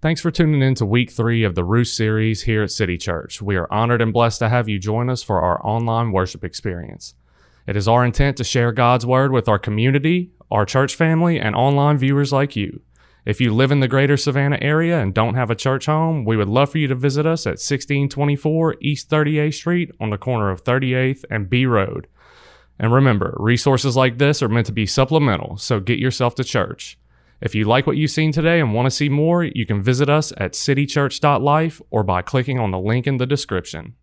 Thanks for tuning in to week three of the Ruth series here at City Church. We are honored and blessed to have you join us for our online worship experience. It is our intent to share God's word with our community, our church family, and online viewers like you. If you live in the greater Savannah area and don't have a church home, we would love for you to visit us at 1624 East 38th Street on the corner of 38th and Bee Road. And remember, resources like this are meant to be supplemental, so get yourself to church. If you like what you've seen today and want to see more, you can visit us at citychurch.life or by clicking on the link in the description.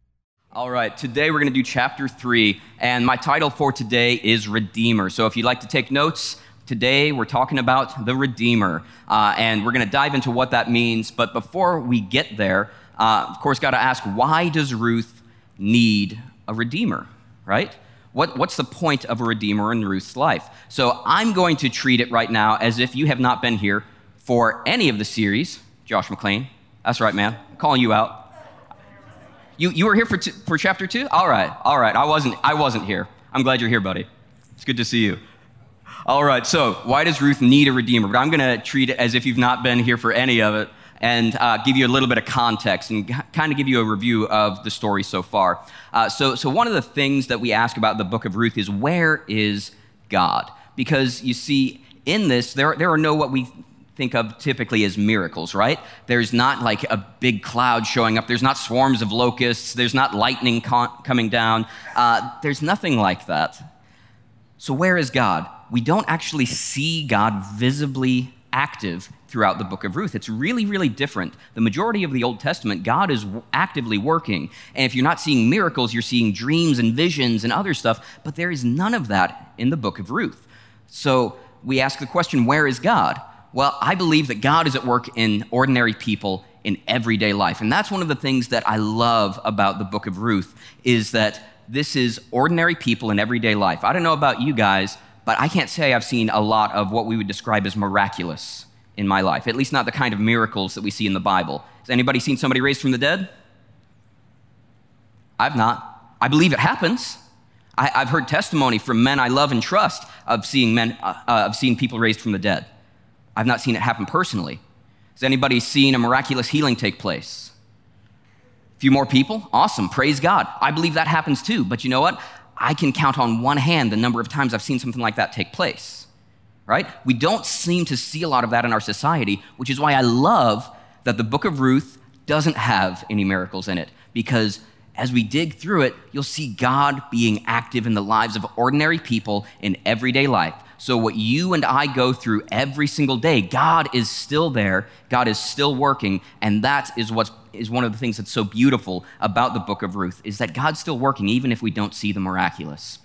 All right, today we're going to do chapter three, and my title for today is Redeemer. So if you'd like to take notes, today we're talking about the Redeemer, uh, and we're going to dive into what that means. But before we get there, uh, of course, got to ask why does Ruth need a Redeemer, right? What, what's the point of a Redeemer in Ruth's life? So I'm going to treat it right now as if you have not been here for any of the series. Josh McLean, that's right, man. I'm calling you out. You, you were here for, t- for chapter two? All right, all right. I wasn't, I wasn't here. I'm glad you're here, buddy. It's good to see you. All right, so why does Ruth need a redeemer? But I'm going to treat it as if you've not been here for any of it and uh, give you a little bit of context and kind of give you a review of the story so far. Uh, so, so, one of the things that we ask about the book of Ruth is where is God? Because you see, in this, there, there are no what we think of typically as miracles, right? There's not like a big cloud showing up, there's not swarms of locusts, there's not lightning con- coming down, uh, there's nothing like that. So, where is God? We don't actually see God visibly active throughout the book of Ruth. It's really, really different. The majority of the Old Testament, God is actively working. And if you're not seeing miracles, you're seeing dreams and visions and other stuff, but there is none of that in the book of Ruth. So we ask the question where is God? Well, I believe that God is at work in ordinary people in everyday life. And that's one of the things that I love about the book of Ruth is that this is ordinary people in everyday life. I don't know about you guys, but I can't say I've seen a lot of what we would describe as miraculous in my life, at least not the kind of miracles that we see in the Bible. Has anybody seen somebody raised from the dead? I've not. I believe it happens. I, have heard testimony from men I love and trust of seeing men, uh, uh, of seeing people raised from the dead. I've not seen it happen personally. Has anybody seen a miraculous healing take place? A few more people? Awesome. Praise God. I believe that happens too. But you know what? I can count on one hand the number of times I've seen something like that take place right? We don't seem to see a lot of that in our society, which is why I love that the book of Ruth doesn't have any miracles in it, because as we dig through it, you'll see God being active in the lives of ordinary people in everyday life. So, what you and I go through every single day, God is still there, God is still working, and that is what is one of the things that's so beautiful about the book of Ruth, is that God's still working even if we don't see the miraculous.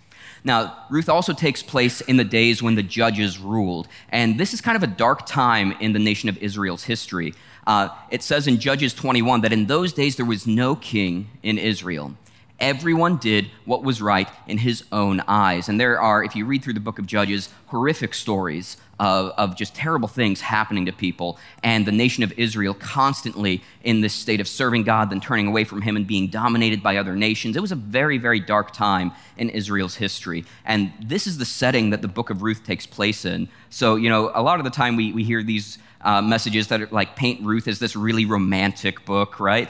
Now, Ruth also takes place in the days when the judges ruled. And this is kind of a dark time in the nation of Israel's history. Uh, it says in Judges 21 that in those days there was no king in Israel. Everyone did what was right in his own eyes. And there are, if you read through the book of Judges, horrific stories of, of just terrible things happening to people, and the nation of Israel constantly in this state of serving God, then turning away from Him and being dominated by other nations. It was a very, very dark time in Israel's history. And this is the setting that the book of Ruth takes place in. So, you know, a lot of the time we, we hear these uh, messages that are like paint Ruth as this really romantic book, right?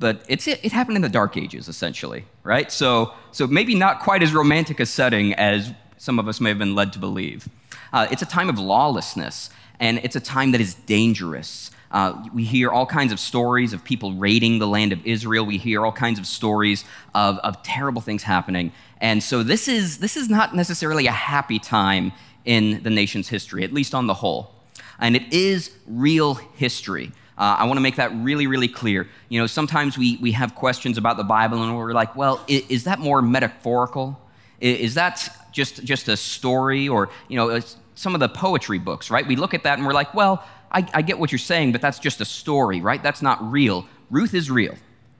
But it's, it happened in the dark ages essentially right? So, so maybe not quite as romantic a setting as some of us may have been led to believe. Uh, it's a time of lawlessness and it's a time that is dangerous. Uh, we hear all kinds of stories of people raiding the land of israel. We hear all kinds of stories of, of terrible things happening. And so this is this is not necessarily a happy time in the nation's history at least on the whole. And it is real history uh, I want to make that really, really clear. You know, sometimes we, we have questions about the Bible and we're like, well, is, is that more metaphorical? Is, is, that just, just a story or, you know, some of the poetry books, right? We look at that and we're like, well, I, I get what you're saying, but that's just a story, right? That's not real. Ruth is real.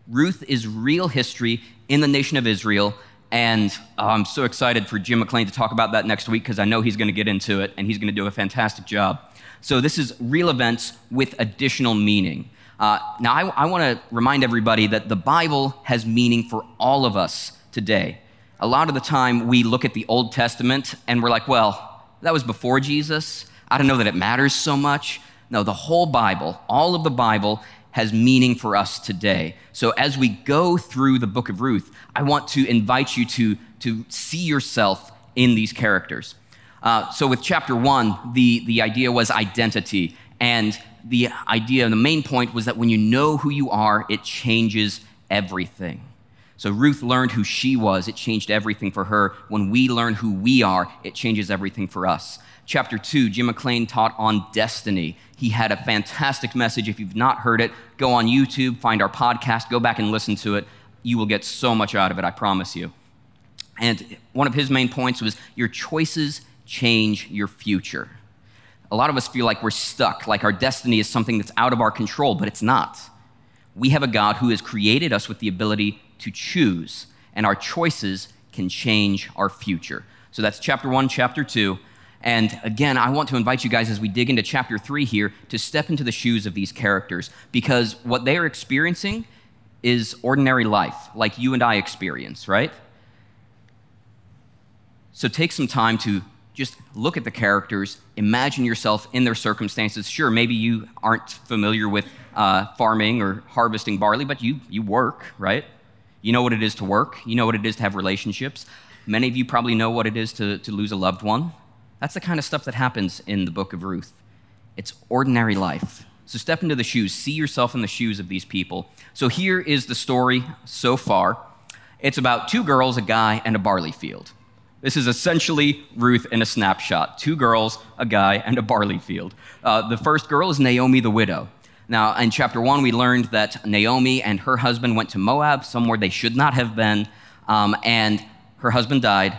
Ruth is real history in the nation of Israel. And uh, I'm so excited for Jim McLean to talk about that next week because I know he's going to get into it and he's going to do a fantastic job. So this is real events with additional meaning. Uh, now, I, I want to remind everybody that the Bible has meaning for all of us today. A lot of the time, we look at the Old Testament and we're like, well, that was before Jesus. I don't know that it matters so much. No, the whole Bible, all of the Bible, has meaning for us today. So as we go through the book of Ruth, I want to invite you to, to see yourself in these characters. Uh, so with chapter one, the, the idea was identity. And the idea, the main point was that when you know who you are, it changes everything. So Ruth learned who she was, it changed everything for her. When we learn who we are, it changes everything for us. Chapter two, Jim McLean taught on destiny. He had a fantastic message. If you've not heard it, go on YouTube, find our podcast, go back and listen to it. You will get so much out of it, I promise you. And one of his main points was your choices change your future. A lot of us feel like we're stuck, like our destiny is something that's out of our control, but it's not. We have a God who has created us with the ability to choose, and our choices can change our future. So that's chapter one, chapter two. And again, I want to invite you guys as we dig into chapter three here to step into the shoes of these characters because what they are experiencing is ordinary life, like you and I experience, right? So take some time to just look at the characters, imagine yourself in their circumstances. Sure, maybe you aren't familiar with uh, farming or harvesting barley, but you, you work, right? You know what it is to work, you know what it is to have relationships. Many of you probably know what it is to, to lose a loved one. That's the kind of stuff that happens in the book of Ruth. It's ordinary life. So step into the shoes, see yourself in the shoes of these people. So here is the story so far it's about two girls, a guy, and a barley field. This is essentially Ruth in a snapshot two girls, a guy, and a barley field. Uh, the first girl is Naomi the widow. Now, in chapter one, we learned that Naomi and her husband went to Moab, somewhere they should not have been, um, and her husband died.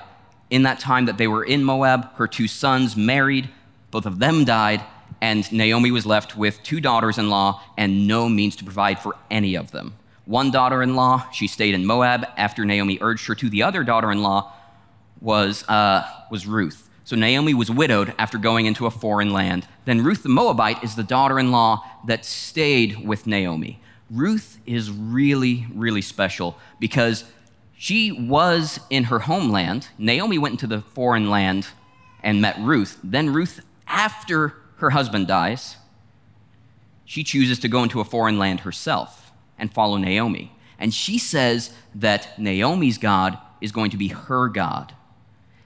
In that time that they were in Moab, her two sons married, both of them died, and Naomi was left with two daughters in law and no means to provide for any of them. One daughter in law, she stayed in Moab after Naomi urged her to. The other daughter in law was, uh, was Ruth. So Naomi was widowed after going into a foreign land. Then Ruth the Moabite is the daughter in law that stayed with Naomi. Ruth is really, really special because she was in her homeland. Naomi went into the foreign land and met Ruth. Then, Ruth, after her husband dies, she chooses to go into a foreign land herself and follow Naomi. And she says that Naomi's God is going to be her God.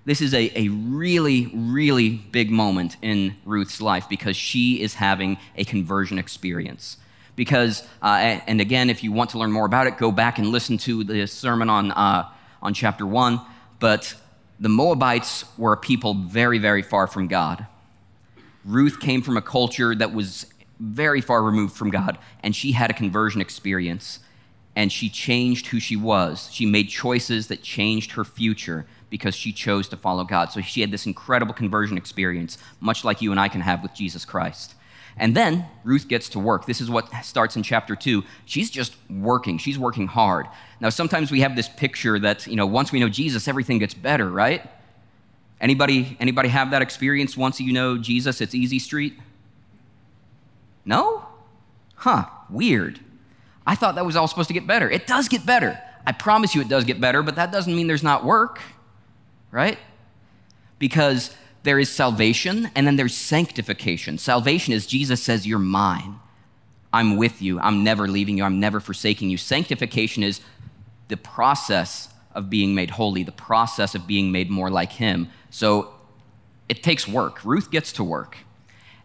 This is a, a really, really big moment in Ruth's life because she is having a conversion experience because, uh, and again, if you want to learn more about it, go back and listen to the sermon on, uh, on chapter one. But the Moabites were a people very, very far from God. Ruth came from a culture that was very far removed from God, and she had a conversion experience, and she changed who she was. She made choices that changed her future because she chose to follow God. So she had this incredible conversion experience, much like you and I can have with Jesus Christ. And then Ruth gets to work. This is what starts in chapter two. She's just working. She's working hard. Now, sometimes we have this picture that, you know, once we know Jesus, everything gets better, right? Anybody, anybody have that experience? Once you know Jesus, it's easy street? No? Huh, weird. I thought that was all supposed to get better. It does get better. I promise you it does get better, but that doesn't mean there's not work, right? Because there is salvation, and then there's sanctification. Salvation is Jesus says, You're mine. I'm with you. I'm never leaving you. I'm never forsaking you. Sanctification is the process of being made holy, the process of being made more like Him. So it takes work. Ruth gets to work.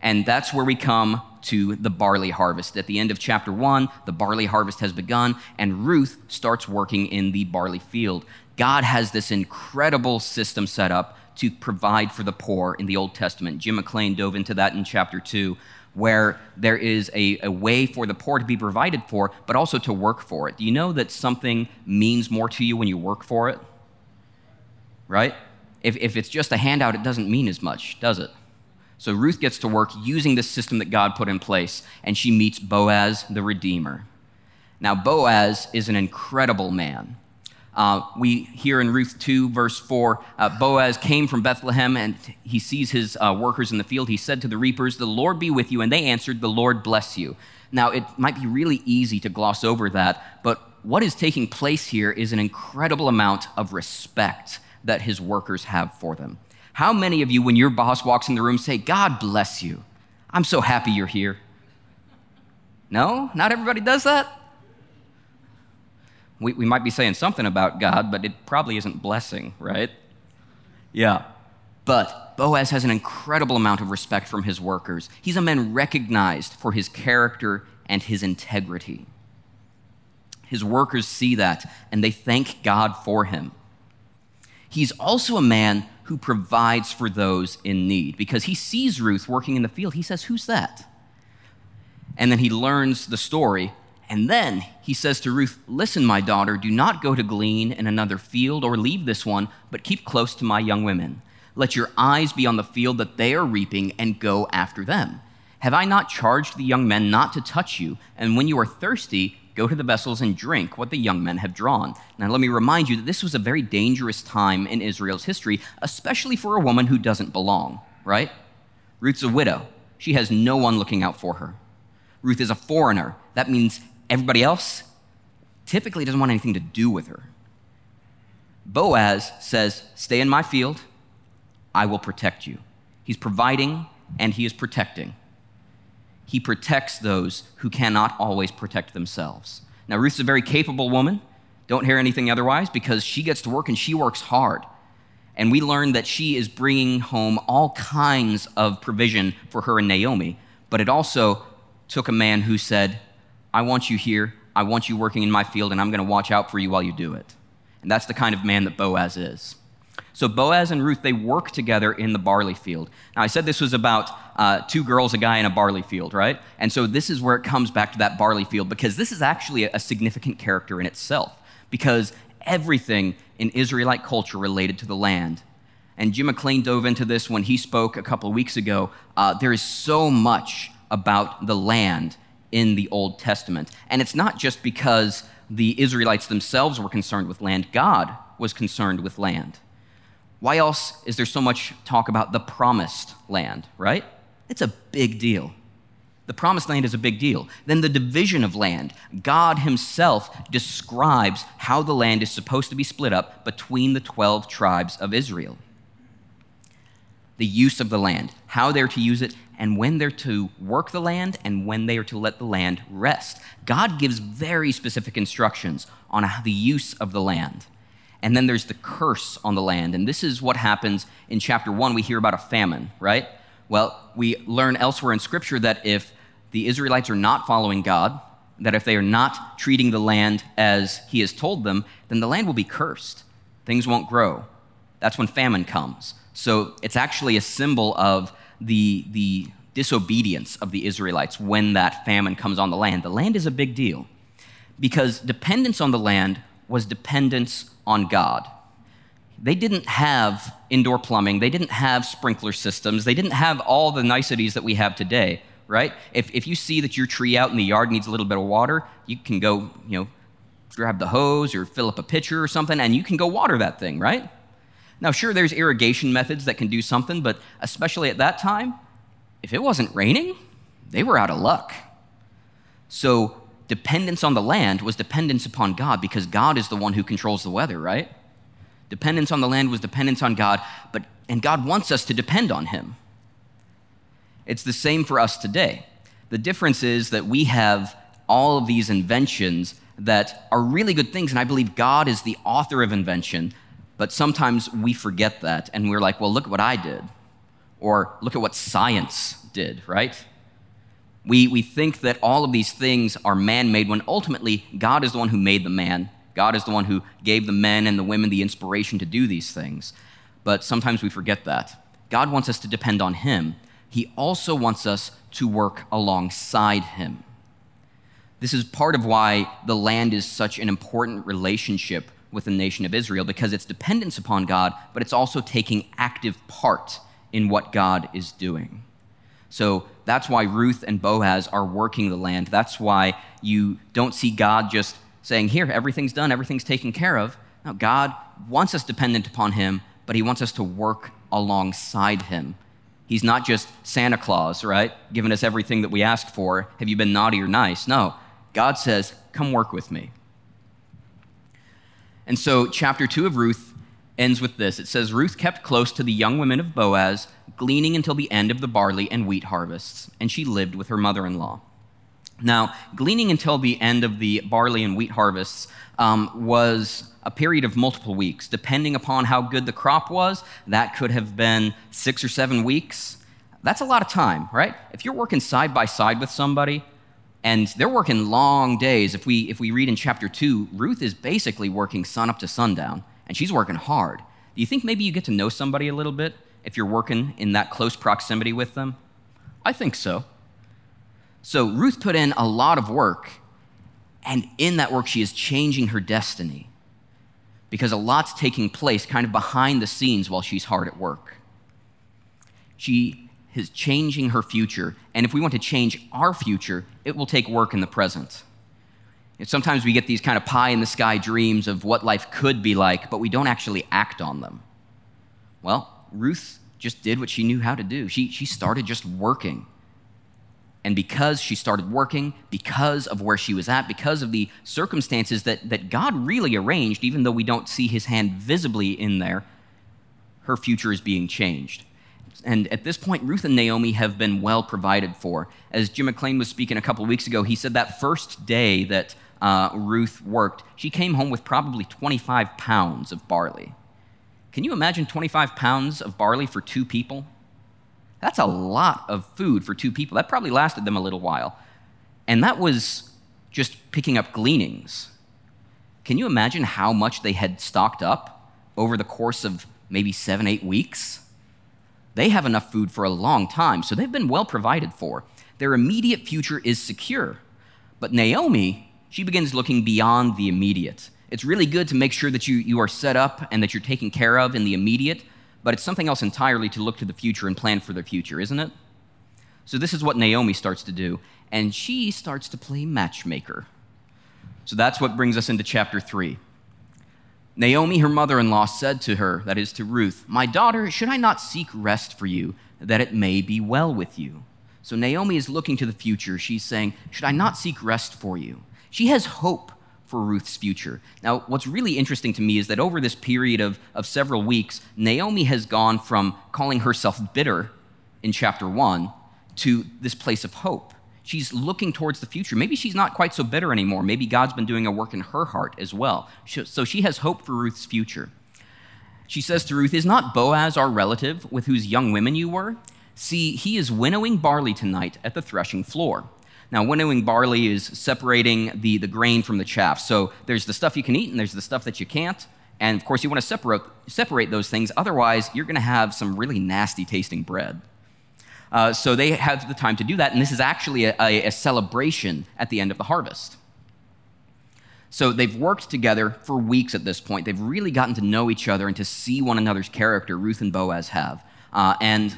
And that's where we come to the barley harvest. At the end of chapter one, the barley harvest has begun, and Ruth starts working in the barley field. God has this incredible system set up to provide for the poor in the Old Testament. Jim McLean dove into that in chapter 2, where there is a, a way for the poor to be provided for, but also to work for it. Do you know that something means more to you when you work for it? Right? If, if it's just a handout, it doesn't mean as much, does it? So Ruth gets to work using the system that God put in place, and she meets Boaz the Redeemer. Now, Boaz is an incredible man. Uh, we hear in Ruth 2, verse 4, uh, Boaz came from Bethlehem and he sees his uh, workers in the field. He said to the reapers, The Lord be with you. And they answered, The Lord bless you. Now, it might be really easy to gloss over that, but what is taking place here is an incredible amount of respect that his workers have for them. How many of you, when your boss walks in the room, say, God bless you? I'm so happy you're here. No, not everybody does that. We, we might be saying something about God, but it probably isn't blessing, right? Yeah. But Boaz has an incredible amount of respect from his workers. He's a man recognized for his character and his integrity. His workers see that and they thank God for him. He's also a man who provides for those in need because he sees Ruth working in the field. He says, Who's that? And then he learns the story. And then he says to Ruth, Listen, my daughter, do not go to glean in another field or leave this one, but keep close to my young women. Let your eyes be on the field that they are reaping and go after them. Have I not charged the young men not to touch you? And when you are thirsty, go to the vessels and drink what the young men have drawn. Now, let me remind you that this was a very dangerous time in Israel's history, especially for a woman who doesn't belong, right? Ruth's a widow. She has no one looking out for her. Ruth is a foreigner. That means everybody else typically doesn't want anything to do with her. Boaz says, Stay in my field, I will protect you. He's providing and he is protecting. He protects those who cannot always protect themselves. Now, Ruth's a very capable woman. Don't hear anything otherwise because she gets to work and she works hard. And we learn that she is bringing home all kinds of provision for her and Naomi. But it also took a man who said, I want you here, I want you working in my field, and I'm going to watch out for you while you do it. And that's the kind of man that Boaz is. So Boaz and Ruth, they work together in the barley field. Now, I said this was about uh, two girls, a guy, in a barley field, right? And so this is where it comes back to that barley field because this is actually a, significant character in itself because everything in Israelite culture related to the land. And Jim McLean dove into this when he spoke a couple of weeks ago. Uh, there is so much about the land in the Old Testament. And it's not just because the Israelites themselves were concerned with land, God was concerned with land. Why else is there so much talk about the promised land, right? It's a big deal. The promised land is a big deal. Then the division of land. God Himself describes how the land is supposed to be split up between the 12 tribes of Israel. The use of the land, how they're to use it, and when they're to work the land and when they are to let the land rest. God gives very specific instructions on the use of the land. And then there's the curse on the land. And this is what happens in chapter one. We hear about a famine, right? Well, we learn elsewhere in Scripture that if the Israelites are not following God, that if they are not treating the land as He has told them, then the land will be cursed. Things won't grow. That's when famine comes. So it's actually a symbol of the, the disobedience of the Israelites when that famine comes on the land. The land is a big deal because dependence on the land was dependence on God. They didn't have indoor plumbing, they didn't have sprinkler systems, they didn't have all the niceties that we have today, right? If, if you see that your tree out in the yard needs a little bit of water, you can go, you know, grab the hose or fill up a pitcher or something, and you can go water that thing, right? Now, sure, there's irrigation methods that can do something, but especially at that time, if it wasn't raining, they were out of luck. So dependence on the land was dependence upon God because God is the one who controls the weather, right? Dependence on the land was dependence on God, but and God wants us to depend on him. It's the same for us today. The difference is that we have all of these inventions that are really good things and I believe God is the author of invention, but sometimes we forget that and we're like, "Well, look at what I did." Or look at what science did, right? We, we think that all of these things are man made when ultimately God is the one who made the man. God is the one who gave the men and the women the inspiration to do these things. But sometimes we forget that. God wants us to depend on Him. He also wants us to work alongside Him. This is part of why the land is such an important relationship with the nation of Israel, because it's dependence upon God, but it's also taking active part in what God is doing. So that's why Ruth and Boaz are working the land. That's why you don't see God just saying, Here, everything's done, everything's taken care of. No, God wants us dependent upon Him, but He wants us to work alongside Him. He's not just Santa Claus, right? Giving us everything that we ask for. Have you been naughty or nice? No. God says, Come work with me. And so, chapter two of Ruth ends with this it says, Ruth kept close to the young women of Boaz, gleaning until the end of the barley and wheat harvests, and she lived with her mother in law. Now, gleaning until the end of the barley and wheat harvests um, was a period of multiple weeks. Depending upon how good the crop was, that could have been six or seven weeks. That's a lot of time, right? If you're working side by side with somebody, and they're working long days. If we, if we read in chapter 2, Ruth is basically working sun up to sundown, and she's working hard. Do you think maybe you get to know somebody a little bit if you're working in that close proximity with them? I think so. So Ruth put in a lot of work, and in that work, she is changing her destiny because a lot's taking place kind of behind the scenes while she's hard at work. She is changing her future, and if we want to change our future, it will take work in the present. And sometimes we get these kind of pie in the sky dreams of what life could be like, but we don't actually act on them. Well, Ruth just did what she knew how to do. She, she started just working. And because she started working, because of where she was at, because of the circumstances that, that God really arranged, even though we don't see his hand visibly in there, her future is being changed. And at this point, Ruth and Naomi have been well provided for. As Jim McLean was speaking a couple weeks ago, he said that first day that uh, Ruth worked, she came home with probably 25 pounds of barley. Can you imagine 25 pounds of barley for two people? That's a lot of food for two people. That probably lasted them a little while. And that was just picking up gleanings. Can you imagine how much they had stocked up over the course of maybe seven, eight weeks? They have enough food for a long time, so they've been well provided for. Their immediate future is secure. But Naomi, she begins looking beyond the immediate. It's really good to make sure that you, you are set up and that you're taken care of in the immediate, but it's something else entirely to look to the future and plan for the future, isn't it? So, this is what Naomi starts to do, and she starts to play matchmaker. So, that's what brings us into chapter 3. Naomi, her mother in law, said to her, that is to Ruth, My daughter, should I not seek rest for you, that it may be well with you? So, Naomi is looking to the future. She's saying, Should I not seek rest for you? She has hope for Ruth's future. Now, what's really interesting to me is that over this period of, of several weeks, Naomi has gone from calling herself bitter in chapter one to this place of hope. She's looking towards the future. Maybe she's not quite so bitter anymore. Maybe God's been doing a work in her heart as well. So she has hope for Ruth's future. She says to Ruth, Is not Boaz our relative with whose young women you were? See, he is winnowing barley tonight at the threshing floor. Now, winnowing barley is separating the, the grain from the chaff. So there's the stuff you can eat and there's the stuff that you can't. And of course, you want to separate, separate those things. Otherwise, you're going to have some really nasty tasting bread. Uh, so they have the time to do that. And this is actually a, a, a celebration at the end of the harvest. So they've worked together for weeks at this point. They've really gotten to know each other and to see one another's character, Ruth and Boaz have. Uh, and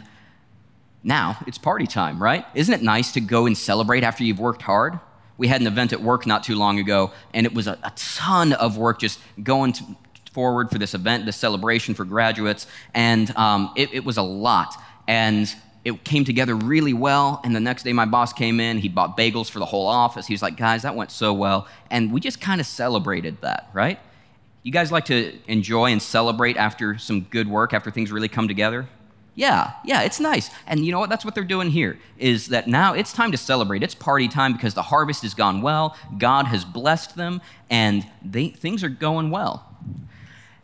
now it's party time, right? Isn't it nice to go and celebrate after you've worked hard? We had an event at work not too long ago, and it was a, a ton of work just going to, forward for this event, this celebration for graduates, and um, it, it was a lot. And it came together really well. And the next day, my boss came in. He bought bagels for the whole office. He was like, guys, that went so well. And we just kind of celebrated that, right? You guys like to enjoy and celebrate after some good work, after things really come together? Yeah, yeah, it's nice. And you know what? That's what they're doing here is that now it's time to celebrate. It's party time because the harvest has gone well. God has blessed them and they, things are going well.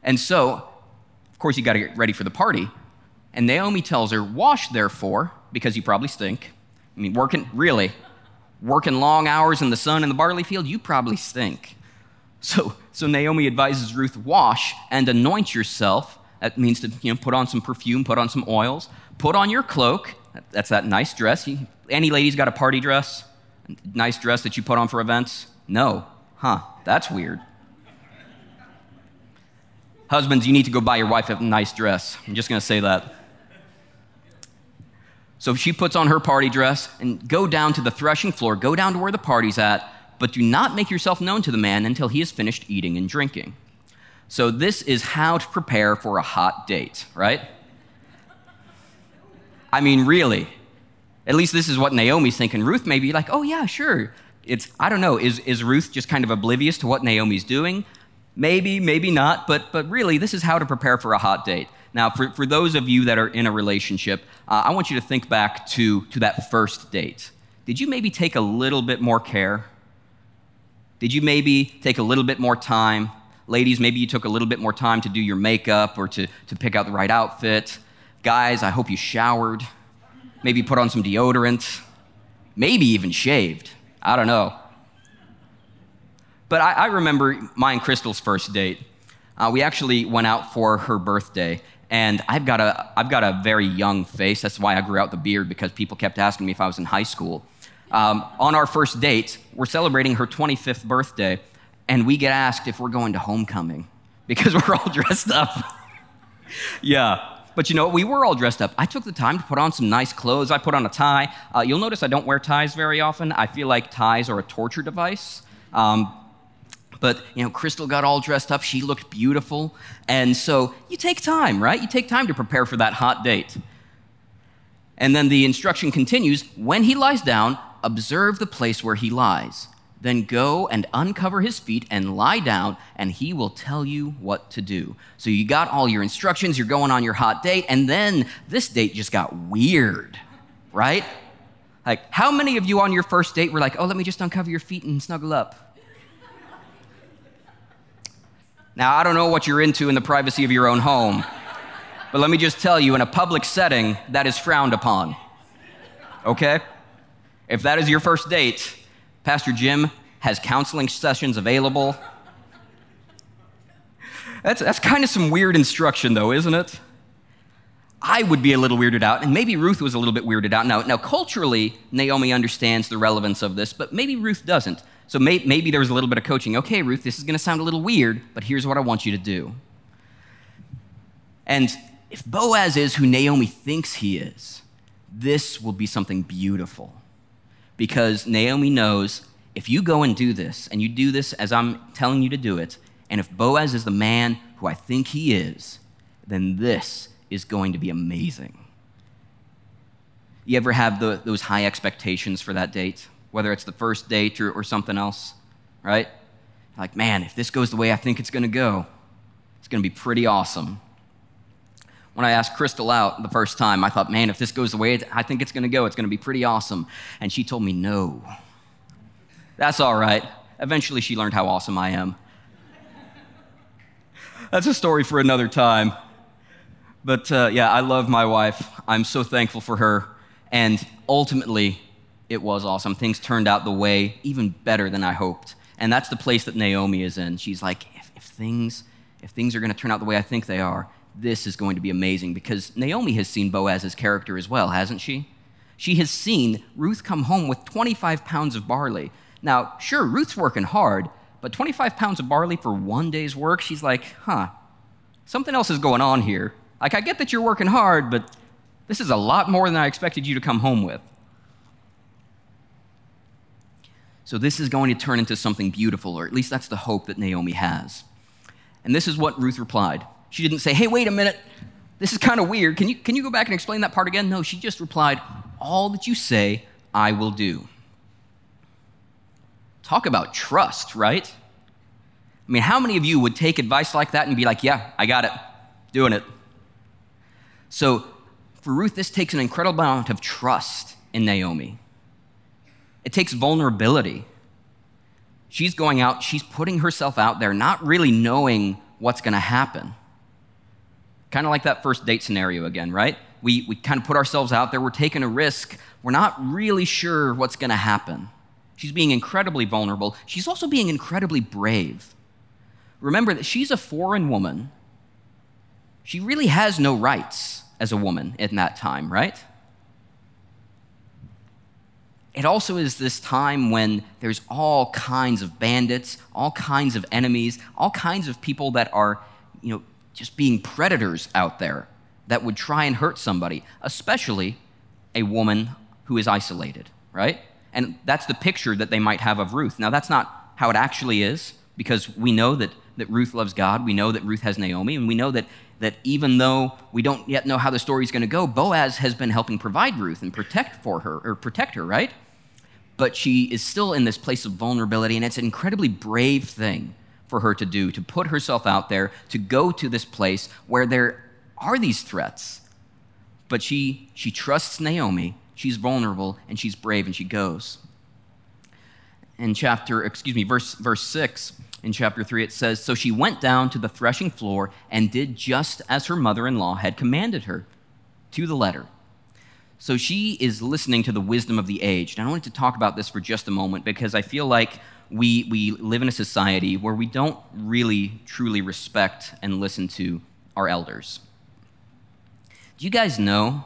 And so, of course, you got to get ready for the party. And Naomi tells her, Wash therefore, because you probably stink. I mean, working, really, working long hours in the sun in the barley field, you probably stink. So, so Naomi advises Ruth, Wash and anoint yourself that means to you know, put on some perfume, put on some oils, put on your cloak. That's that nice dress. Any lady's got a party dress? Nice dress that you put on for events? No. Huh, that's weird. Husbands, you need to go buy your wife a nice dress. I'm just going to say that. So she puts on her party dress and go down to the threshing floor, go down to where the party's at, but do not make yourself known to the man until he has finished eating and drinking. So, this is how to prepare for a hot date, right? I mean, really. At least this is what Naomi's thinking. Ruth may be like, oh, yeah, sure. It's, I don't know, is, is Ruth just kind of oblivious to what Naomi's doing? Maybe, maybe not, but, but really, this is how to prepare for a hot date. Now, for, for those of you that are in a relationship, uh, I want you to think back to, to that first date. Did you maybe take a little bit more care? Did you maybe take a little bit more time? Ladies, maybe you took a little bit more time to do your makeup or to, to pick out the right outfit. Guys, I hope you showered. Maybe put on some deodorant. Maybe even shaved. I don't know. But I, I remember my and Crystal's first date. Uh, we actually went out for her birthday, and I've got, a, I've got a very young face. That's why I grew out the beard, because people kept asking me if I was in high school. Um, on our first date, we're celebrating her 25th birthday, and we get asked if we're going to homecoming because we're all dressed up. yeah. But you know, we were all dressed up. I took the time to put on some nice clothes. I put on a tie. Uh, you'll notice I don't wear ties very often. I feel like ties are a torture device. Um, but you know, Crystal got all dressed up. She looked beautiful, and so you take time, right? You take time to prepare for that hot date. And then the instruction continues: when he lies down, observe the place where he lies. Then go and uncover his feet and lie down, and he will tell you what to do. So you got all your instructions, you're going on your hot date, and then this date just got weird, right? Like, how many of you on your first date were like, oh, let me just uncover your feet and snuggle up? Now, I don't know what you're into in the privacy of your own home, but let me just tell you in a public setting, that is frowned upon. Okay? If that is your first date, Pastor Jim has counseling sessions available. That's, that's kind of some weird instruction, though, isn't it? I would be a little weirded out, and maybe Ruth was a little bit weirded out. Now, now culturally, Naomi understands the relevance of this, but maybe Ruth doesn't. So may, maybe there was a little bit of coaching. Okay, Ruth, this is going to sound a little weird, but here's what I want you to do. And if Boaz is who Naomi thinks he is, this will be something beautiful because Naomi knows if you go and do this, and you do this as I'm telling you to do it, and if Boaz is the man who I think he is, then this is going to be amazing. You ever have the, those high expectations for that date, whether it's the first date or, or something else, right? Like, man, if this goes the way I think it's going to go, it's going to be pretty awesome. When I asked Crystal out the first time, I thought, man, if this goes the way I think it's going to go, it's going to be pretty awesome. And she told me, no. That's all right. Eventually, she learned how awesome I am. That's a story for another time. But uh, yeah, I love my wife. I'm so thankful for her. And ultimately, it was awesome. Things turned out the way even better than I hoped. And that's the place that Naomi is in. She's like, if, if things, if things are going to turn out the way I think they are, this is going to be amazing because Naomi has seen Boaz's character as well, hasn't she? She has seen Ruth come home with 25 pounds of barley. Now, sure, Ruth's working hard, but 25 pounds of barley for one day's work, she's like, huh, something else is going on here. Like, I get that you're working hard, but this is a lot more than I expected you to come home with. So, this is going to turn into something beautiful, or at least that's the hope that Naomi has. And this is what Ruth replied she didn't say, hey, wait a minute, this is kind of weird. Can you, can you go back and explain that part again? No, she just replied, all that you say, I will do. Talk about trust, right? I mean, how many of you would take advice like that and be like, yeah, I got it, doing it? So for Ruth, this takes an incredible amount of trust in Naomi. It takes vulnerability. She's going out, she's putting herself out there, not really knowing what's going to happen. Kind of like that first date scenario again, right? We, we kind of put ourselves out there, we're taking a risk, we're not really sure what's going to happen. She's being incredibly vulnerable. She's also being incredibly brave. Remember that she's a foreign woman. She really has no rights as a woman in that time, right? It also is this time when there's all kinds of bandits, all kinds of enemies, all kinds of people that are, you know, just being predators out there that would try and hurt somebody, especially a woman who is isolated, right? And that's the picture that they might have of Ruth. Now, that's not how it actually is, because we know that, that Ruth loves God. We know that Ruth has Naomi, and we know that, that even though we don't yet know how the story is going to go, Boaz has been helping provide Ruth and protect for her, or protect her, right? But she is still in this place of vulnerability, and it's an incredibly brave thing for her to do, to put herself out there, to go to this place where there are these threats. But she, she trusts Naomi. She's vulnerable and she's brave and she goes. In chapter, excuse me, verse, verse 6, in chapter 3, it says So she went down to the threshing floor and did just as her mother in law had commanded her, to the letter. So she is listening to the wisdom of the age. And I wanted to talk about this for just a moment because I feel like we, we live in a society where we don't really truly respect and listen to our elders. Do you guys know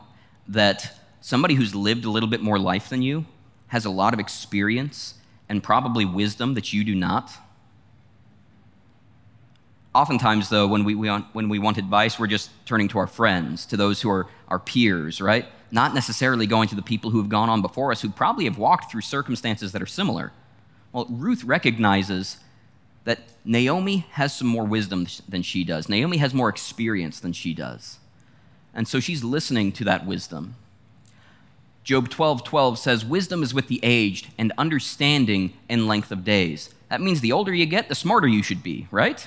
that somebody who's lived a little bit more life than you has a lot of experience and probably wisdom that you do not? Oftentimes, though, when we, we when we want advice, we're just turning to our friends, to those who are our peers, right? Not necessarily going to the people who have gone on before us, who probably have walked through circumstances that are similar. Well, Ruth recognizes that Naomi has some more wisdom than she does. Naomi has more experience than she does. And so she's listening to that wisdom. Job 12 12 says, Wisdom is with the aged, and understanding in length of days. That means the older you get, the smarter you should be, right?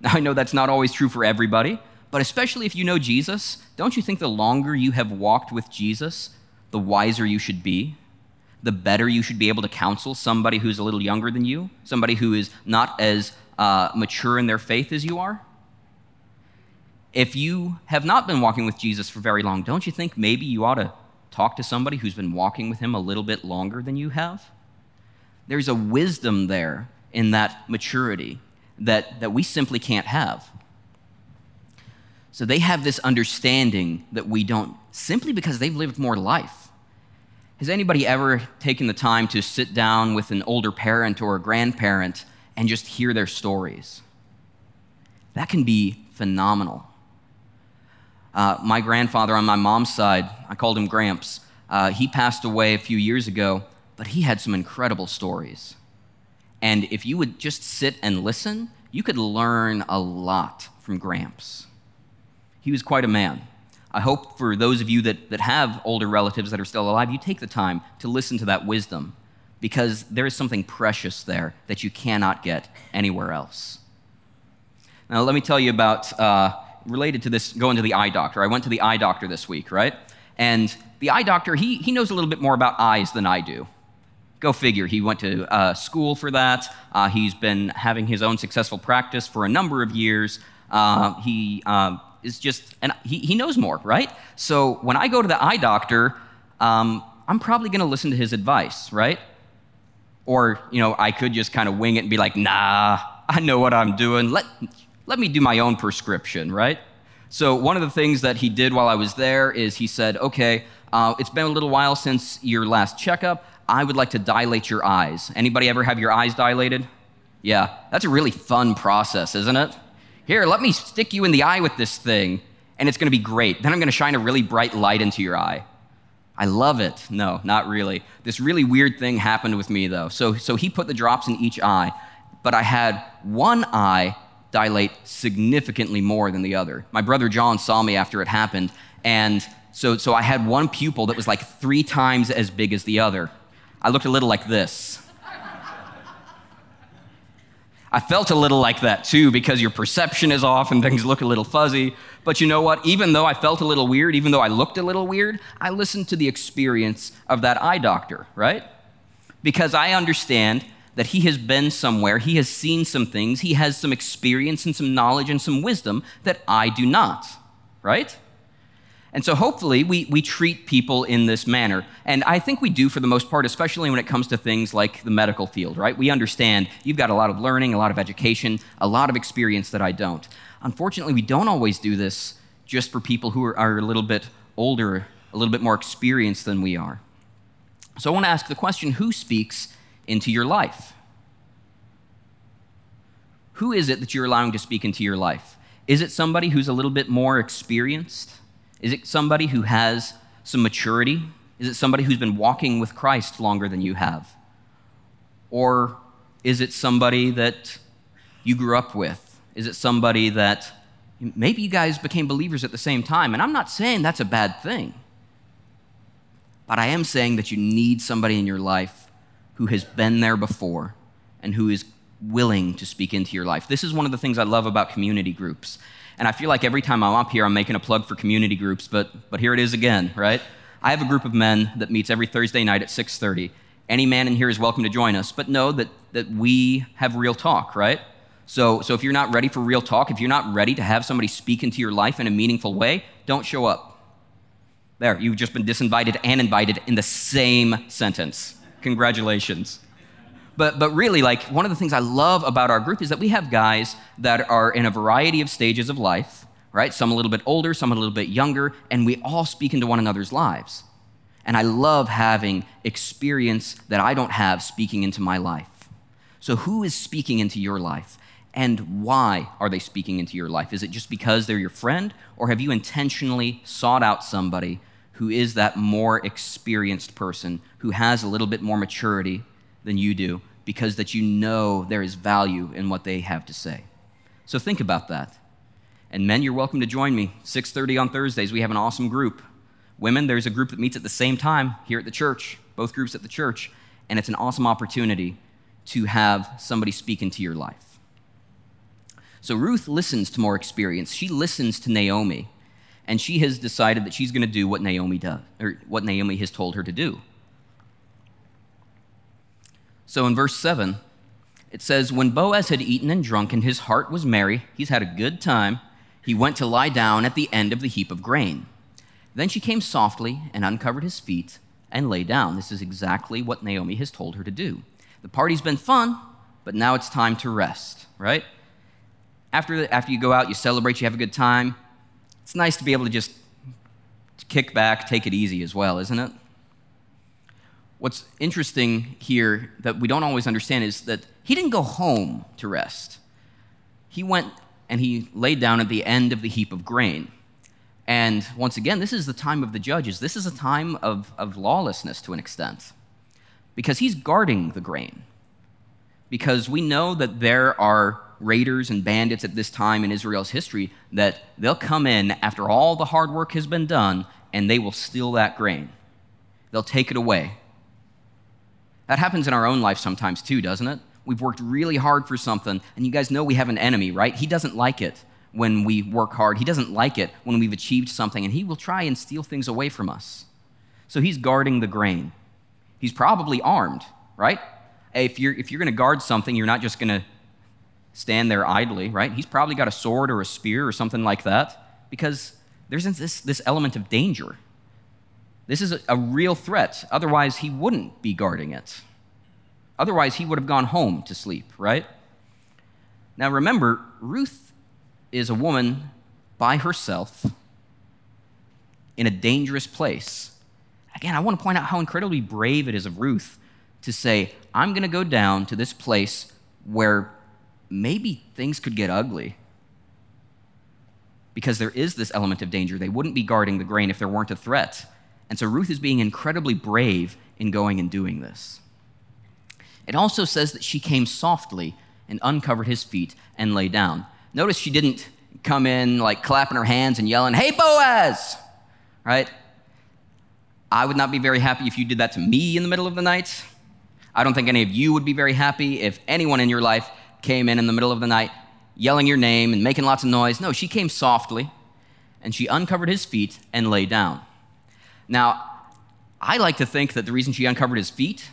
Now, I know that's not always true for everybody, but especially if you know Jesus, don't you think the longer you have walked with Jesus, the wiser you should be? The better you should be able to counsel somebody who's a little younger than you, somebody who is not as uh, mature in their faith as you are? If you have not been walking with Jesus for very long, don't you think maybe you ought to talk to somebody who's been walking with him a little bit longer than you have? There's a wisdom there in that maturity that, that we simply can't have. So they have this understanding that we don't, simply because they've lived more life. Has anybody ever taken the time to sit down with an older parent or a grandparent and just hear their stories? That can be phenomenal. Uh, my grandfather on my mom's side, I called him Gramps. Uh, he passed away a few years ago, but he had some incredible stories. And if you would just sit and listen, you could learn a lot from Gramps. He was quite a man. I hope for those of you that, that have older relatives that are still alive, you take the time to listen to that wisdom because there is something precious there that you cannot get anywhere else. Now, let me tell you about uh, related to this going to the eye doctor. I went to the eye doctor this week, right? And the eye doctor, he, he knows a little bit more about eyes than I do. Go figure. He went to uh, school for that. Uh, he's been having his own successful practice for a number of years. Uh, he um, is just, and he, he knows more, right? So when I go to the eye doctor, um, I'm probably going to listen to his advice, right? Or, you know, I could just kind of wing it and be like, nah, I know what I'm doing. Let, let me do my own prescription, right? So, one of the things that he did while I was there is he said, okay, uh, it's been a little while since your last checkup. I would like to dilate your eyes. Anybody ever have your eyes dilated? Yeah, that's a really fun process, isn't it? Here, let me stick you in the eye with this thing, and it's going to be great. Then I'm going to shine a really bright light into your eye. I love it. No, not really. This really weird thing happened with me, though. So, so he put the drops in each eye, but I had one eye dilate significantly more than the other. My brother John saw me after it happened, and so, so I had one pupil that was like three times as big as the other. I looked a little like this. I felt a little like that too because your perception is off and things look a little fuzzy. But you know what? Even though I felt a little weird, even though I looked a little weird, I listened to the experience of that eye doctor, right? Because I understand that he has been somewhere, he has seen some things, he has some experience and some knowledge and some wisdom that I do not, right? And so hopefully we, we treat people in this manner. And I think we do for the most part, especially when it comes to things like the medical field, right? We understand you've got a lot of learning, a lot of education, a lot of experience that I don't. Unfortunately, we don't always do this just for people who are, are a little bit older, a little bit more experienced than we are. So I want to ask the question who speaks into your life? Who is it that you're allowing to speak into your life? Is it somebody who's a little bit more experienced? Is it somebody who has some maturity? Is it somebody who's been walking with Christ longer than you have? Or is it somebody that you grew up with? Is it somebody that maybe you guys became believers at the same time? And I'm not saying that's a bad thing, but I am saying that you need somebody in your life who has been there before and who is willing to speak into your life. This is one of the things I love about community groups. And I feel like every time I'm up here, I'm making a plug for community groups, but, but here it is again, right? I have a group of men that meets every Thursday night at 6:30. Any man in here is welcome to join us, but know that, that we have real talk, right? So, so if you're not ready for real talk, if you're not ready to have somebody speak into your life in a meaningful way, don't show up. There, you've just been disinvited and invited in the same sentence. Congratulations. But, but really, like, one of the things I love about our group is that we have guys that are in a variety of stages of life, right? Some a little bit older, some a little bit younger, and we all speak into one another's lives. And I love having experience that I don't have speaking into my life. So, who is speaking into your life? And why are they speaking into your life? Is it just because they're your friend, or have you intentionally sought out somebody who is that more experienced person, who has a little bit more maturity than you do, because that you know there is value in what they have to say? So think about that. And men, you're welcome to join me. 6:30 on Thursdays, we have an awesome group. Women, there's a group that meets at the same time here at the church, both groups at the church, and it's an awesome opportunity to have somebody speak into your life. So Ruth listens to more experience. She listens to Naomi, and she has decided that she's going to do what Naomi does, or what Naomi has told her to do. So in verse 7, it says, When Boaz had eaten and drunk and his heart was merry, he's had a good time, he went to lie down at the end of the heap of grain. Then she came softly and uncovered his feet and lay down. This is exactly what Naomi has told her to do. The party's been fun, but now it's time to rest, right? after, after you go out, you celebrate, you have a good time. It's nice to be able to just kick back, take it easy as well, isn't it? What's interesting here that we don't always understand is that he didn't go home to rest. He went and he laid down at the end of the heap of grain. And once again, this is the time of the judges. This is a time of, of lawlessness to an extent because he's guarding the grain. Because we know that there are raiders and bandits at this time in Israel's history that they'll come in after all the hard work has been done and they will steal that grain. They'll take it away. That happens in our own life sometimes too, doesn't it? We've worked really hard for something, and you guys know we have an enemy, right? He doesn't like it when we work hard. He doesn't like it when we've achieved something, and he will try and steal things away from us. So he's guarding the grain. He's probably armed, right? If you're, if you're going to guard something, you're not just going to stand there idly, right? He's probably got a sword or a spear or something like that because there's this, this element of danger. This is a, real threat. Otherwise, he wouldn't be guarding it. Otherwise, he would have gone home to sleep, right? Now, remember, Ruth is a woman by herself in a dangerous place. Again, I want to point out how incredibly brave it is of Ruth to say, I'm going to go down to this place where maybe things could get ugly. Because there is this element of danger. They wouldn't be guarding the grain if there weren't a threat. And so Ruth is being incredibly brave in going and doing this. It also says that she came softly and uncovered his feet and lay down. Notice she didn't come in like clapping her hands and yelling, Hey, Boaz! Right? I would not be very happy if you did that to me in the middle of the night. I don't think any of you would be very happy if anyone in your life came in in the middle of the night yelling your name and making lots of noise. No, she came softly and she uncovered his feet and lay down. Now, I like to think that the reason she uncovered his feet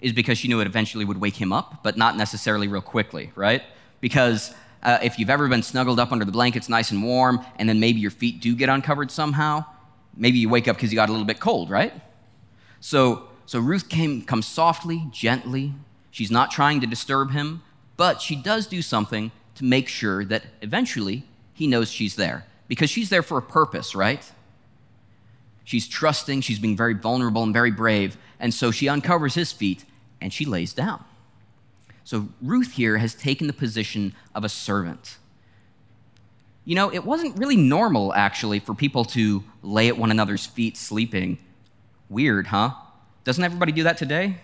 is because she knew it eventually would wake him up, but not necessarily real quickly, right? Because uh, if you've ever been snuggled up under the blankets nice and warm, and then maybe your feet do get uncovered somehow, maybe you wake up because you got a little bit cold, right? So, so Ruth came, comes softly, gently. She's not trying to disturb him, but she does do something to make sure that eventually he knows she's there because she's there for a purpose, right? She's trusting, she's being very vulnerable and very brave, and so she uncovers his feet and she lays down. So Ruth here has taken the position of a servant. You know, it wasn't really normal, actually, for people to lay at one another's feet sleeping. Weird, huh? Doesn't everybody do that today?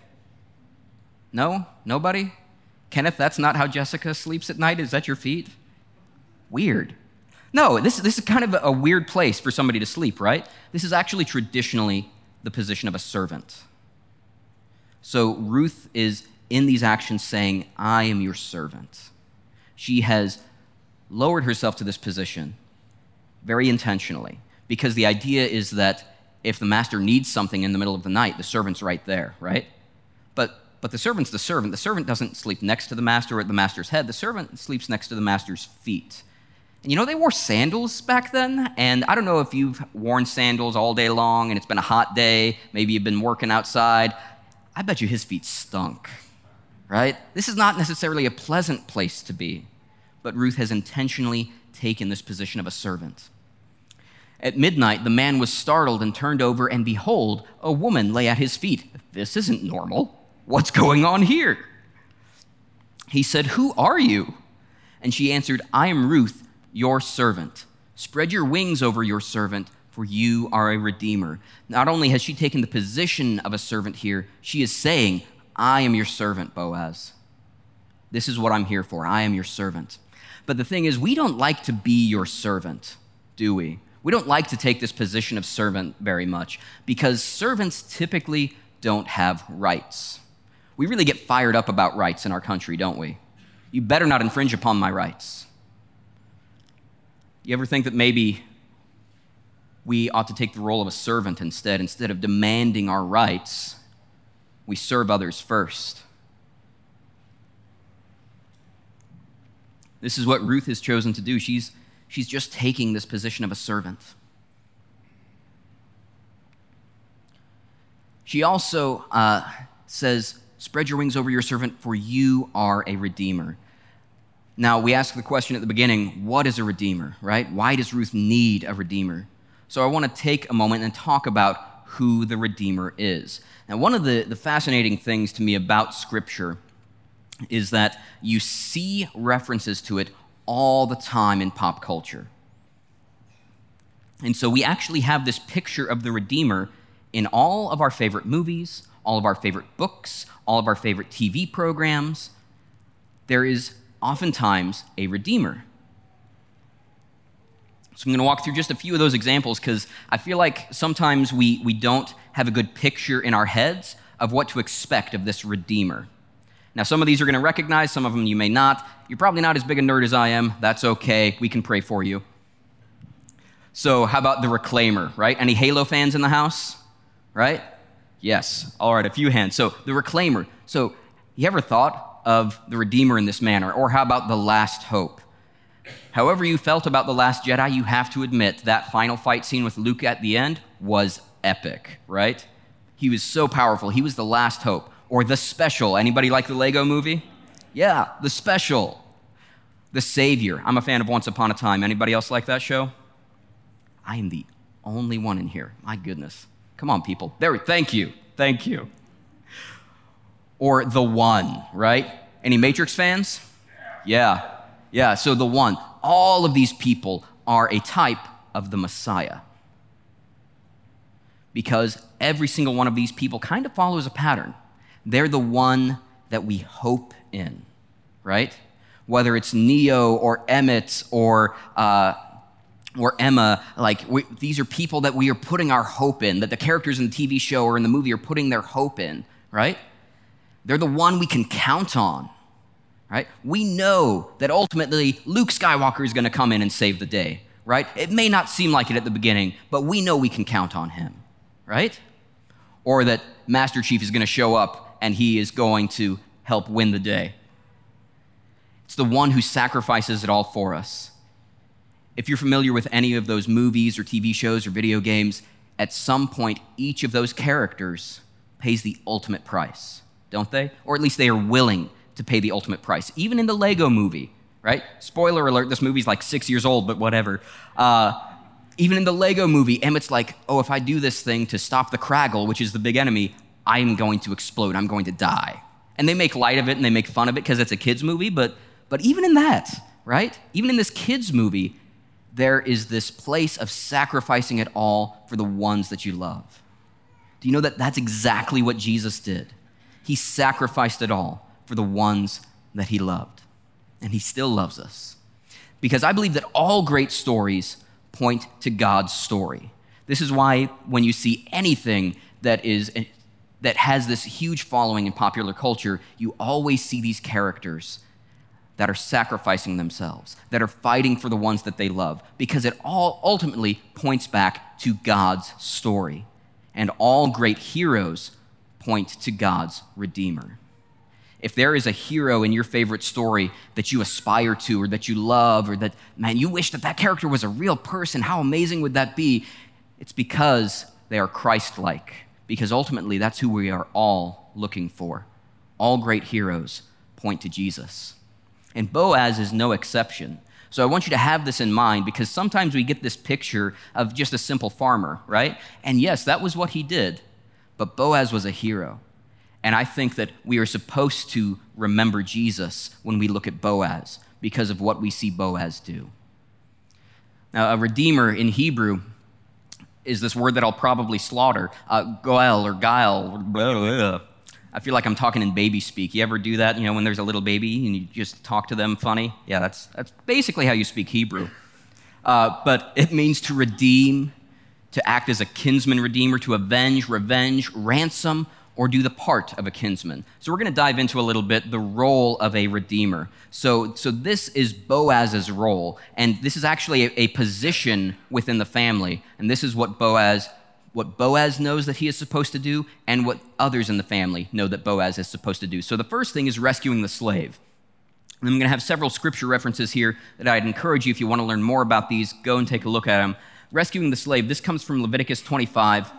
No? Nobody? Kenneth, that's not how Jessica sleeps at night, is that your feet? Weird. No, this, this is kind of a weird place for somebody to sleep, right? This is actually traditionally the position of a servant. So Ruth is in these actions saying, I am your servant. She has lowered herself to this position very intentionally because the idea is that if the master needs something in the middle of the night, the servant's right there, right? But, but the servant's the servant. The servant doesn't sleep next to the master or at the master's head, the servant sleeps next to the master's feet. And you know, they wore sandals back then. And I don't know if you've worn sandals all day long and it's been a hot day, maybe you've been working outside. I bet you his feet stunk, right? This is not necessarily a pleasant place to be, but Ruth has intentionally taken this position of a servant. At midnight, the man was startled and turned over, and behold, a woman lay at his feet. This isn't normal. What's going on here? He said, Who are you? And she answered, I am Ruth your servant. Spread your wings over your servant, for you are a redeemer. Not only has she taken the position of a servant here, she is saying, I am your servant, Boaz. This is what I'm here for. I am your servant. But the thing is, we don't like to be your servant, do we? We don't like to take this position of servant very much because servants typically don't have rights. We really get fired up about rights in our country, don't we? You better not infringe upon my rights. You ever think that maybe we ought to take the role of a servant instead? Instead of demanding our rights, we serve others first. This is what Ruth has chosen to do. She's, she's just taking this position of a servant. She also uh, says, Spread your wings over your servant, for you are a redeemer. Now, we asked the question at the beginning what is a redeemer, right? Why does Ruth need a redeemer? So I want to take a moment and talk about who the redeemer is. Now, one of the, the fascinating things to me about Scripture is that you see references to it all the time in pop culture. And so we actually have this picture of the Redeemer in all of our favorite movies, all of our favorite books, all of our favorite TV programs. There is oftentimes a redeemer. So I'm going to walk through just a few of those examples because I feel like sometimes we, we don't have a good picture in our heads of what to expect of this redeemer. Now, some of these are going to recognize, some of them you may not. You're probably not as big a nerd as I am. That's okay. We can pray for you. So, how about the reclaimer, right? Any Halo fans in the house? Right? Yes. All right, a few hands. So, the reclaimer. So, you ever thought of the Redeemer in this manner? Or how about the last hope? However, you felt about The Last Jedi, you have to admit that final fight scene with Luke at the end was epic, right? He was so powerful. He was the last hope. Or the special. Anybody like the Lego movie? Yeah, the special. The Savior. I'm a fan of Once Upon a Time. Anybody else like that show? I am the only one in here. My goodness. Come on, people. There, thank you. Thank you or the one, right? Any Matrix fans? Yeah. Yeah, so the one. All of these people are a type of the Messiah. Because every single one of these people kind of follows a pattern. They're the one that we hope in, right? Whether it's Neo or Emmett or, uh, or Emma, like we, these are people that we are putting our hope in, that the characters in the TV show or in the movie are putting their hope in, right? They're the one we can count on, right? We know that ultimately Luke Skywalker is going to come in and save the day, right? It may not seem like it at the beginning, but we know we can count on him, right? Or that Master Chief is going to show up and he is going to help win the day. It's the one who sacrifices it all for us. If you're familiar with any of those movies or TV shows or video games, at some point, each of those characters pays the ultimate price don't they? Or at least they are willing to pay the ultimate price. Even in the Lego movie, right? Spoiler alert, this movie's like six years old, but whatever. Uh, even in the Lego movie, Emmett's like, oh, if I do this thing to stop the Kragle, which is the big enemy, I am going to explode. I'm going to die. And they make light of it and they make fun of it because it's a kid's movie, but, but even in that, right? Even in this kid's movie, there is this place of sacrificing it all for the ones that you love. Do you know that that's exactly what Jesus did? He sacrificed it all for the ones that he loved. And he still loves us. Because I believe that all great stories point to God's story. This is why when you see anything that is that has this huge following in popular culture, you always see these characters that are sacrificing themselves, that are fighting for the ones that they love, because it all ultimately points back to God's story. And all great heroes point to God's Redeemer. If there is a hero in your favorite story that you aspire to or that you love or that, man, you wish that that character was a real person, how amazing would that be? It's because they are Christ like, because ultimately that's who we are all looking for. All great heroes point to Jesus. And Boaz is no exception. So I want you to have this in mind because sometimes we get this picture of just a simple farmer, right? And yes, that was what he did. But Boaz was a hero. And I think that we are supposed to remember Jesus when we look at Boaz because of what we see Boaz do. Now, a redeemer in Hebrew is this word that I'll probably slaughter, uh, goel or guile. Blah, blah. I feel like I'm talking in baby speak. You ever do that? You know, when there's a little baby and you just talk to them funny? Yeah, that's, that's basically how you speak Hebrew. Uh, but it means to redeem, to act as a kinsman redeemer, to avenge, revenge, ransom, or do the part of a kinsman. So we're going to dive into a little bit the role of a redeemer. So, so this is Boaz's role, and this is actually a, a position within the family, and this is what Boaz what Boaz knows that he is supposed to do and what others in the family know that Boaz is supposed to do. So the first thing is rescuing the slave. And I'm going to have several scripture references here that I'd encourage you, if you want to learn more about these, go and take a look at them. Rescuing the slave, this comes from Leviticus 25,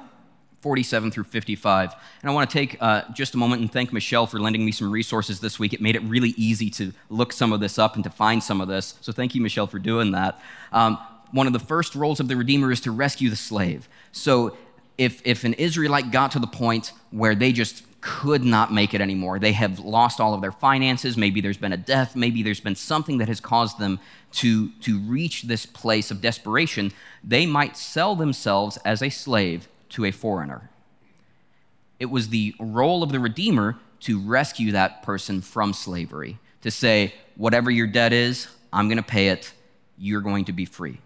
47 through 55. And I want to take uh, just a moment and thank Michelle for lending me some resources this week. It made it really easy to look some of this up and to find some of this. So thank you, Michelle, for doing that. Um, one of the first roles of the Redeemer is to rescue the slave. So if, if an Israelite got to the point where they just could not make it anymore, they have lost all of their finances, maybe there's been a death, maybe there's been something that has caused them to, to reach this place of desperation, they might sell themselves as a slave to a foreigner. It was the role of the Redeemer to rescue that person from slavery, to say, whatever your debt is, I'm going to pay it, you're going to be free.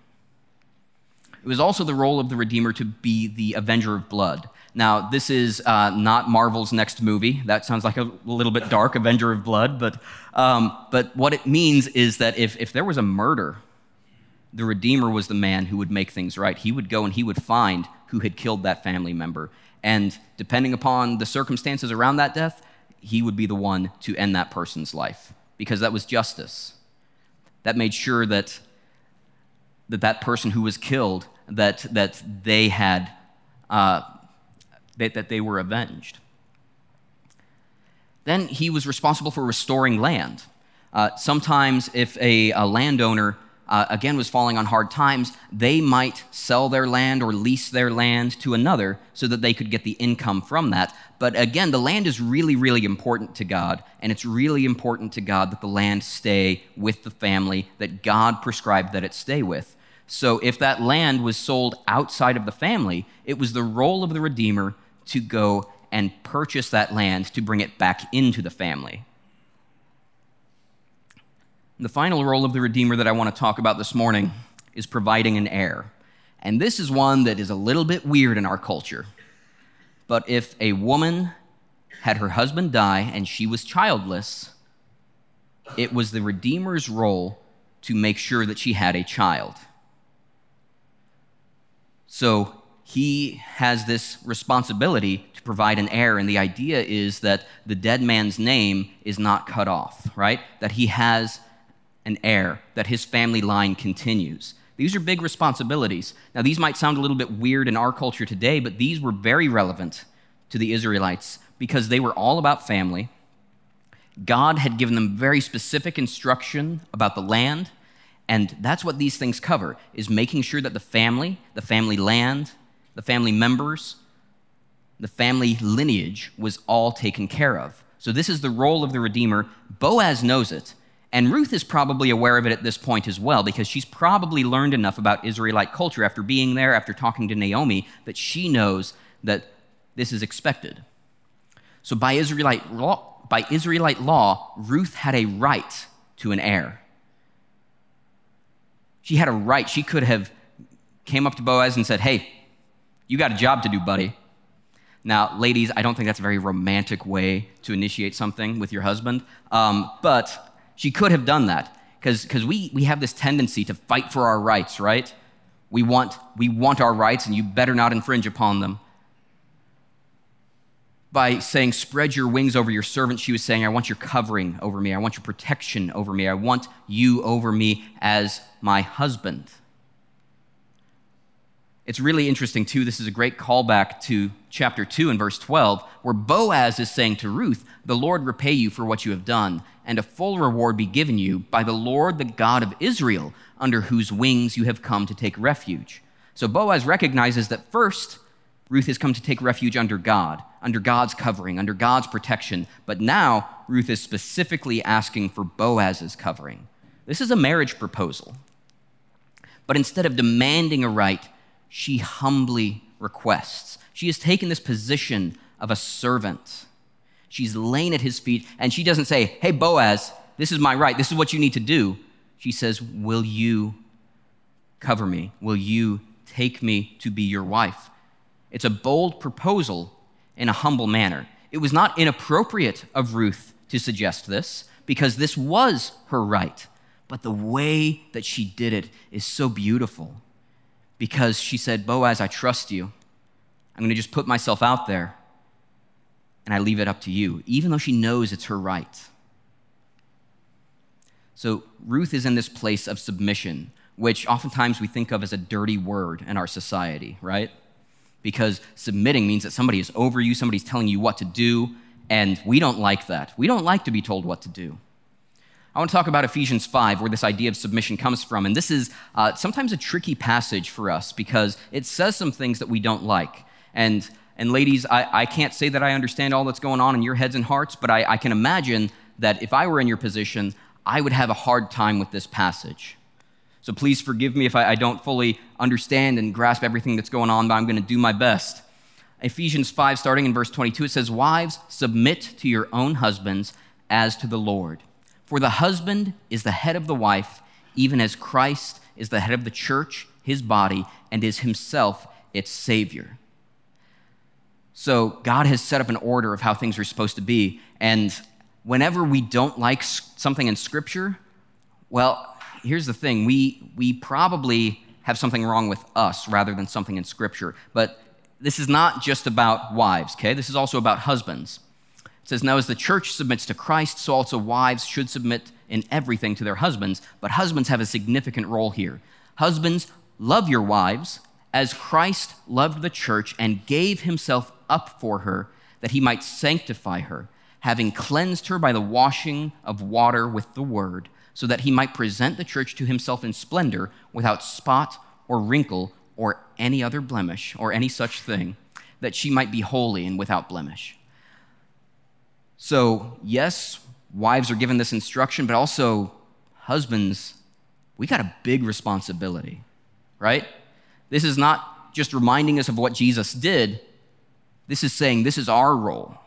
It was also the role of the Redeemer to be the avenger of blood. Now, this is uh, not Marvel's next movie. That sounds like a little bit dark, Avenger of Blood. But, um, but what it means is that if, if there was a murder, the Redeemer was the man who would make things right. He would go and he would find who had killed that family member. And depending upon the circumstances around that death, he would be the one to end that person's life because that was justice. That made sure that that, that person who was killed, that, that they had, uh, that, that they were avenged. Then he was responsible for restoring land. Uh, sometimes, if a, a landowner uh, again was falling on hard times, they might sell their land or lease their land to another so that they could get the income from that. But again, the land is really, really important to God, and it's really important to God that the land stay with the family that God prescribed that it stay with. So if that land was sold outside of the family, it was the role of the Redeemer to go and purchase that land to bring it back into the family. The final role of the Redeemer that I want to talk about this morning is providing an heir. And this is one that is a little bit weird in our culture. But if a woman had her husband die and she was childless, it was the Redeemer's role to make sure that she had a child. So he has this responsibility to provide an heir, and the idea is that the dead man's name is not cut off, right? That he has an heir, that his family line continues. These are big responsibilities. Now, these might sound a little bit weird in our culture today, but these were very relevant to the Israelites because they were all about family. God had given them very specific instruction about the land, and that's what these things cover is making sure that the family, the family land, the family members, the family lineage was all taken care of. So this is the role of the redeemer. Boaz knows it. And Ruth is probably aware of it at this point as well, because she's probably learned enough about Israelite culture after being there, after talking to Naomi, that she knows that this is expected. So by Israelite law, by Israelite law, Ruth had a right to an heir. She had a right. She could have came up to Boaz and said, "Hey, you got a job to do, buddy." Now, ladies, I don't think that's a very romantic way to initiate something with your husband, um, but she could have done that because we, we have this tendency to fight for our rights, right? We want, we want our rights, and you better not infringe upon them. By saying, spread your wings over your servant, she was saying, I want your covering over me. I want your protection over me. I want you over me as my husband. It's really interesting, too. This is a great callback to chapter 2 and verse 12, where Boaz is saying to Ruth, The Lord repay you for what you have done, and a full reward be given you by the Lord, the God of Israel, under whose wings you have come to take refuge. So Boaz recognizes that first, Ruth has come to take refuge under God, under God's covering, under God's protection. But now, Ruth is specifically asking for Boaz's covering. This is a marriage proposal. But instead of demanding a right, she humbly requests. She has taken this position of a servant. She's laying at his feet, and she doesn't say, Hey, Boaz, this is my right. This is what you need to do. She says, Will you cover me? Will you take me to be your wife? It's a bold proposal in a humble manner. It was not inappropriate of Ruth to suggest this because this was her right. But the way that she did it is so beautiful because she said, Boaz, I trust you. I'm going to just put myself out there and I leave it up to you, even though she knows it's her right. So Ruth is in this place of submission, which oftentimes we think of as a dirty word in our society, right? Because submitting means that somebody is over you, somebody's telling you what to do, and we don't like that. We don't like to be told what to do. I want to talk about Ephesians 5, where this idea of submission comes from. And this is uh, sometimes a tricky passage for us because it says some things that we don't like. And, and ladies, I, I can't say that I understand all that's going on in your heads and hearts, but I, I can imagine that if I were in your position, I would have a hard time with this passage. So please forgive me if I, I don't fully understand and grasp everything that's going on, but I'm going to do my best. Ephesians 5, starting in verse 22, it says, Wives, submit to your own husbands as to the Lord. For the husband is the head of the wife, even as Christ is the head of the church, his body, and is himself its Savior. So God has set up an order of how things are supposed to be. And whenever we don't like something in Scripture, well, here's the thing we, we probably have something wrong with us rather than something in Scripture. But this is not just about wives, okay? This is also about husbands. It says, Now as the church submits to Christ, so also wives should submit in everything to their husbands. But husbands have a significant role here. Husbands, love your wives as Christ loved the church and gave himself up for her that he might sanctify her, having cleansed her by the washing of water with the word, so that he might present the church to himself in splendor without spot or wrinkle or any other blemish or any such thing, that she might be holy and without blemish. So, yes, wives are given this instruction, but also husbands, we got a big responsibility, right? This is not just reminding us of what Jesus did, this is saying this is our role.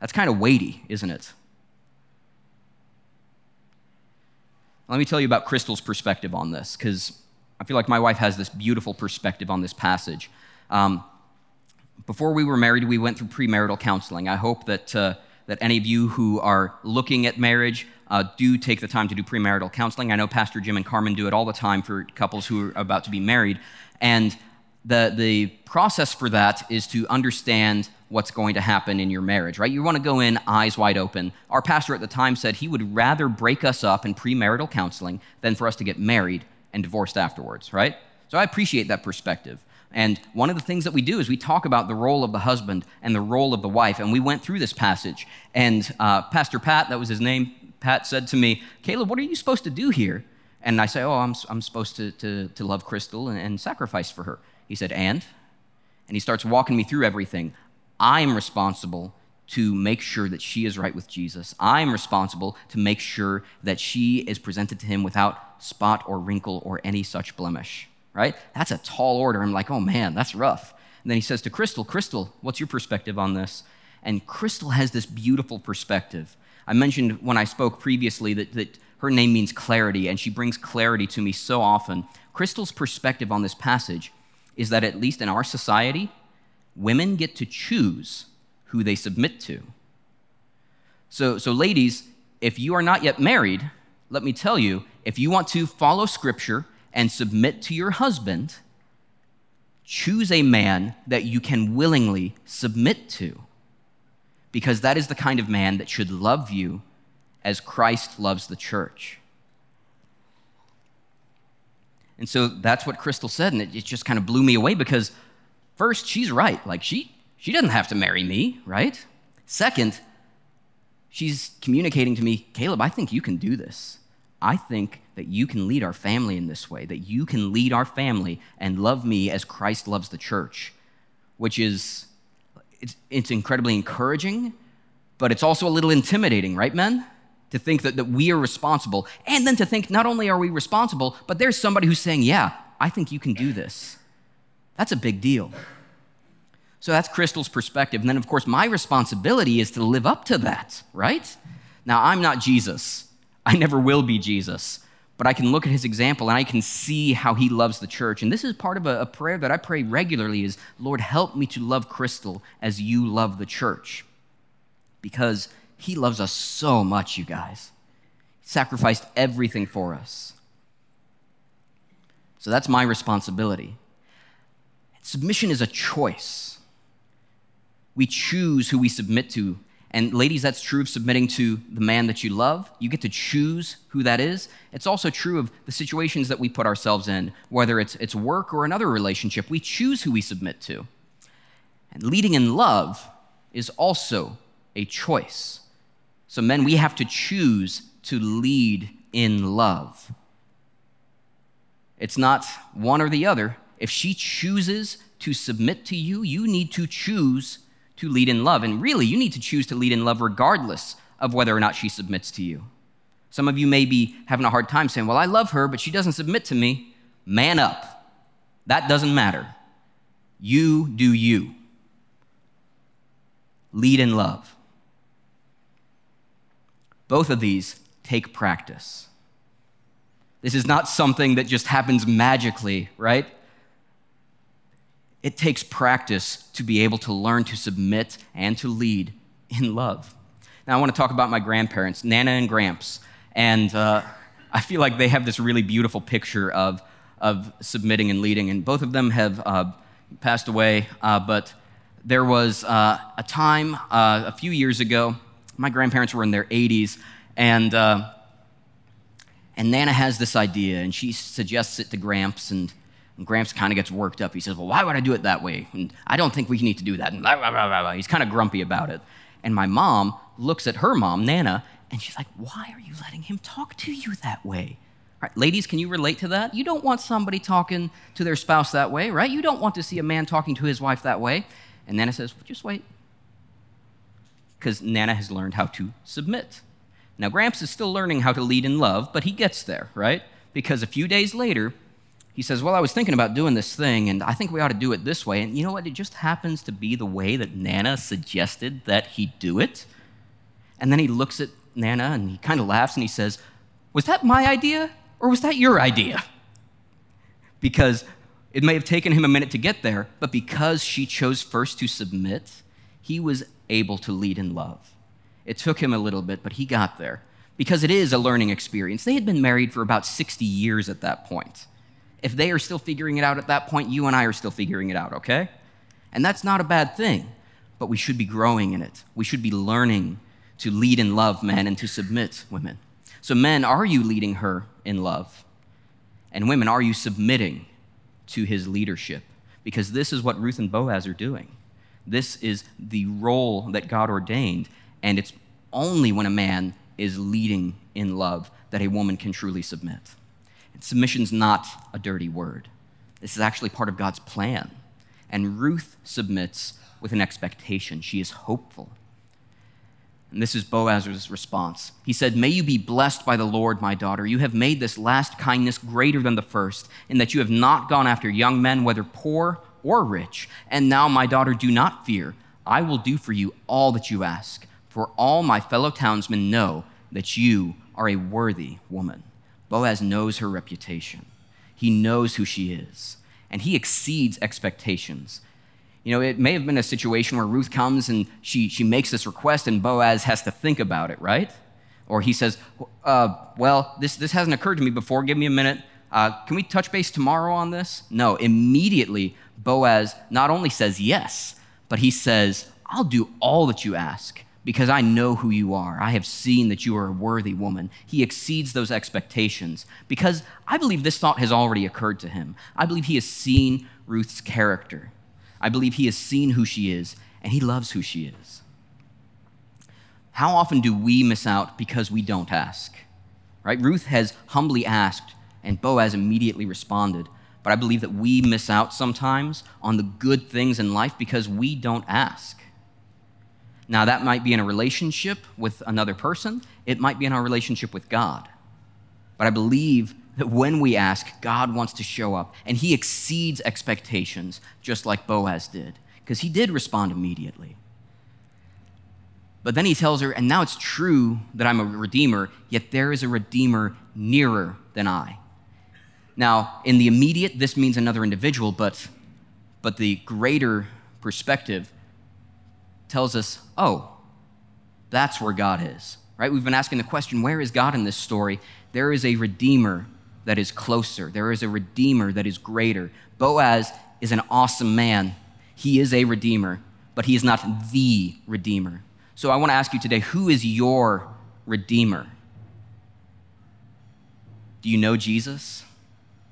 That's kind of weighty, isn't it? Let me tell you about Crystal's perspective on this, because I feel like my wife has this beautiful perspective on this passage. Um, before we were married, we went through premarital counseling. I hope that, uh, that any of you who are looking at marriage uh, do take the time to do premarital counseling. I know Pastor Jim and Carmen do it all the time for couples who are about to be married. And the, the process for that is to understand what's going to happen in your marriage, right? You want to go in eyes wide open. Our pastor at the time said he would rather break us up in premarital counseling than for us to get married and divorced afterwards, right? So I appreciate that perspective. And one of the things that we do is we talk about the role of the husband and the role of the wife. And we went through this passage. And uh, Pastor Pat, that was his name, Pat said to me, Caleb, what are you supposed to do here? And I say, Oh, I'm, I'm supposed to, to, to love Crystal and, and sacrifice for her. He said, And? And he starts walking me through everything. I'm responsible to make sure that she is right with Jesus. I'm responsible to make sure that she is presented to him without spot or wrinkle or any such blemish right? That's a tall order. I'm like, oh man, that's rough. And then he says to Crystal, Crystal, what's your perspective on this? And Crystal has this beautiful perspective. I mentioned when I spoke previously that, that her name means clarity, and she brings clarity to me so often. Crystal's perspective on this passage is that, at least in our society, women get to choose who they submit to. So, so ladies, if you are not yet married, let me tell you, if you want to follow Scripture and submit to your husband, choose a man that you can willingly submit to, because that is the kind of man that should love you as Christ loves the church. And so that's what Crystal said, and it, just kind of blew me away because first, she's right. Like, she, she doesn't have to marry me, right? Second, she's communicating to me, Caleb, I think you can do this. I think that you can lead our family in this way, that you can lead our family and love me as Christ loves the church, which is, it's, it's incredibly encouraging, but it's also a little intimidating, right, men? To think that, that we are responsible, and then to think not only are we responsible, but there's somebody who's saying, Yeah, I think you can do this. That's a big deal. So that's Crystal's perspective. And then, of course, my responsibility is to live up to that, right? Now, I'm not Jesus. I never will be Jesus. But I can look at his example and I can see how he loves the church. And this is part of a, a prayer that I pray regularly is, Lord, help me to love Crystal as you love the church. Because he loves us so much, you guys. He sacrificed everything for us. So that's my responsibility. Submission is a choice we choose who we submit to. And ladies, that's true of submitting to the man that you love. You get to choose who that is. It's also true of the situations that we put ourselves in, whether it's, it's work or another relationship. We choose who we submit to. And leading in love is also a choice. So, men, we have to choose to lead in love. It's not one or the other. If she chooses to submit to you, you need to choose to lead in love. And really, you need to choose to lead in love regardless of whether or not she submits to you. Some of you may be having a hard time saying, Well, I love her, but she doesn't submit to me. Man up. That doesn't matter. You do you. Lead in love. Both of these take practice. This is not something that just happens magically, right? It takes practice to be able to learn to submit and to lead in love. Now, I want to talk about my grandparents, Nana and Gramps. And uh, I feel like they have this really beautiful picture of, of submitting and leading. And both of them have uh, passed away. Uh, but there was uh, a time uh, a few years ago, my grandparents were in their 80s. And, uh, and Nana has this idea, and she suggests it to Gramps. And Gramps kind of gets worked up. He says, Well, why would I do it that way? And I don't think we need to do that. And blah, blah, blah, he's kind of grumpy about it. And my mom looks at her mom, Nana, and she's like, Why are you letting him talk to you that way? Right, ladies, can you relate to that? You don't want somebody talking to their spouse that way, right? You don't want to see a man talking to his wife that way. And Nana says, well, Just wait. Because Nana has learned how to submit. Now, Gramps is still learning how to lead in love, but he gets there, right? Because a few days later, he says, Well, I was thinking about doing this thing, and I think we ought to do it this way. And you know what? It just happens to be the way that Nana suggested that he do it. And then he looks at Nana and he kind of laughs and he says, Was that my idea or was that your idea? Because it may have taken him a minute to get there, but because she chose first to submit, he was able to lead in love. It took him a little bit, but he got there because it is a learning experience. They had been married for about 60 years at that point. If they are still figuring it out at that point, you and I are still figuring it out, okay? And that's not a bad thing, but we should be growing in it. We should be learning to lead in love men and to submit women. So, men, are you leading her in love? And women, are you submitting to his leadership? Because this is what Ruth and Boaz are doing. This is the role that God ordained, and it's only when a man is leading in love that a woman can truly submit. Submission's not a dirty word. This is actually part of God's plan. And Ruth submits with an expectation. She is hopeful. And this is Boaz's response. He said, May you be blessed by the Lord, my daughter. You have made this last kindness greater than the first, in that you have not gone after young men, whether poor or rich. And now, my daughter, do not fear. I will do for you all that you ask, for all my fellow townsmen know that you are a worthy woman. Boaz knows her reputation, he knows who she is, and he exceeds expectations. You know, it may have been a situation where Ruth comes and she, she makes this request and Boaz has to think about it, right? Or he says, uh, Well, this, this hasn't occurred to me before. Give me a minute. Uh, can we touch base tomorrow on this? No, immediately Boaz not only says yes, but he says, I'll do all that you ask because I know who you are. I have seen that you are a worthy woman. He exceeds those expectations because I believe this thought has already occurred to him. I believe he has seen Ruth's character. I believe he has seen who she is, and he loves who she is. How often do we miss out because we don't ask? Right? Ruth has humbly asked, and Boaz immediately responded. But I believe that we miss out sometimes on the good things in life because we don't ask. Now, that might be in a relationship with another person, it might be in our relationship with God. But I believe that when we ask, God wants to show up, and He exceeds expectations, just like Boaz did, because he did respond immediately. But then he tells her, and now it's true that I'm a redeemer, yet there is a redeemer nearer than I. Now, in the immediate, this means another individual, but, but the greater perspective tells us, oh, that's where God is, right? We've been asking the question, where is God in this story? There is a redeemer that is closer, there is a redeemer that is greater. Boaz is an awesome man. He is a redeemer, but he is not the redeemer. So I want to ask you today who is your redeemer? Do you know Jesus?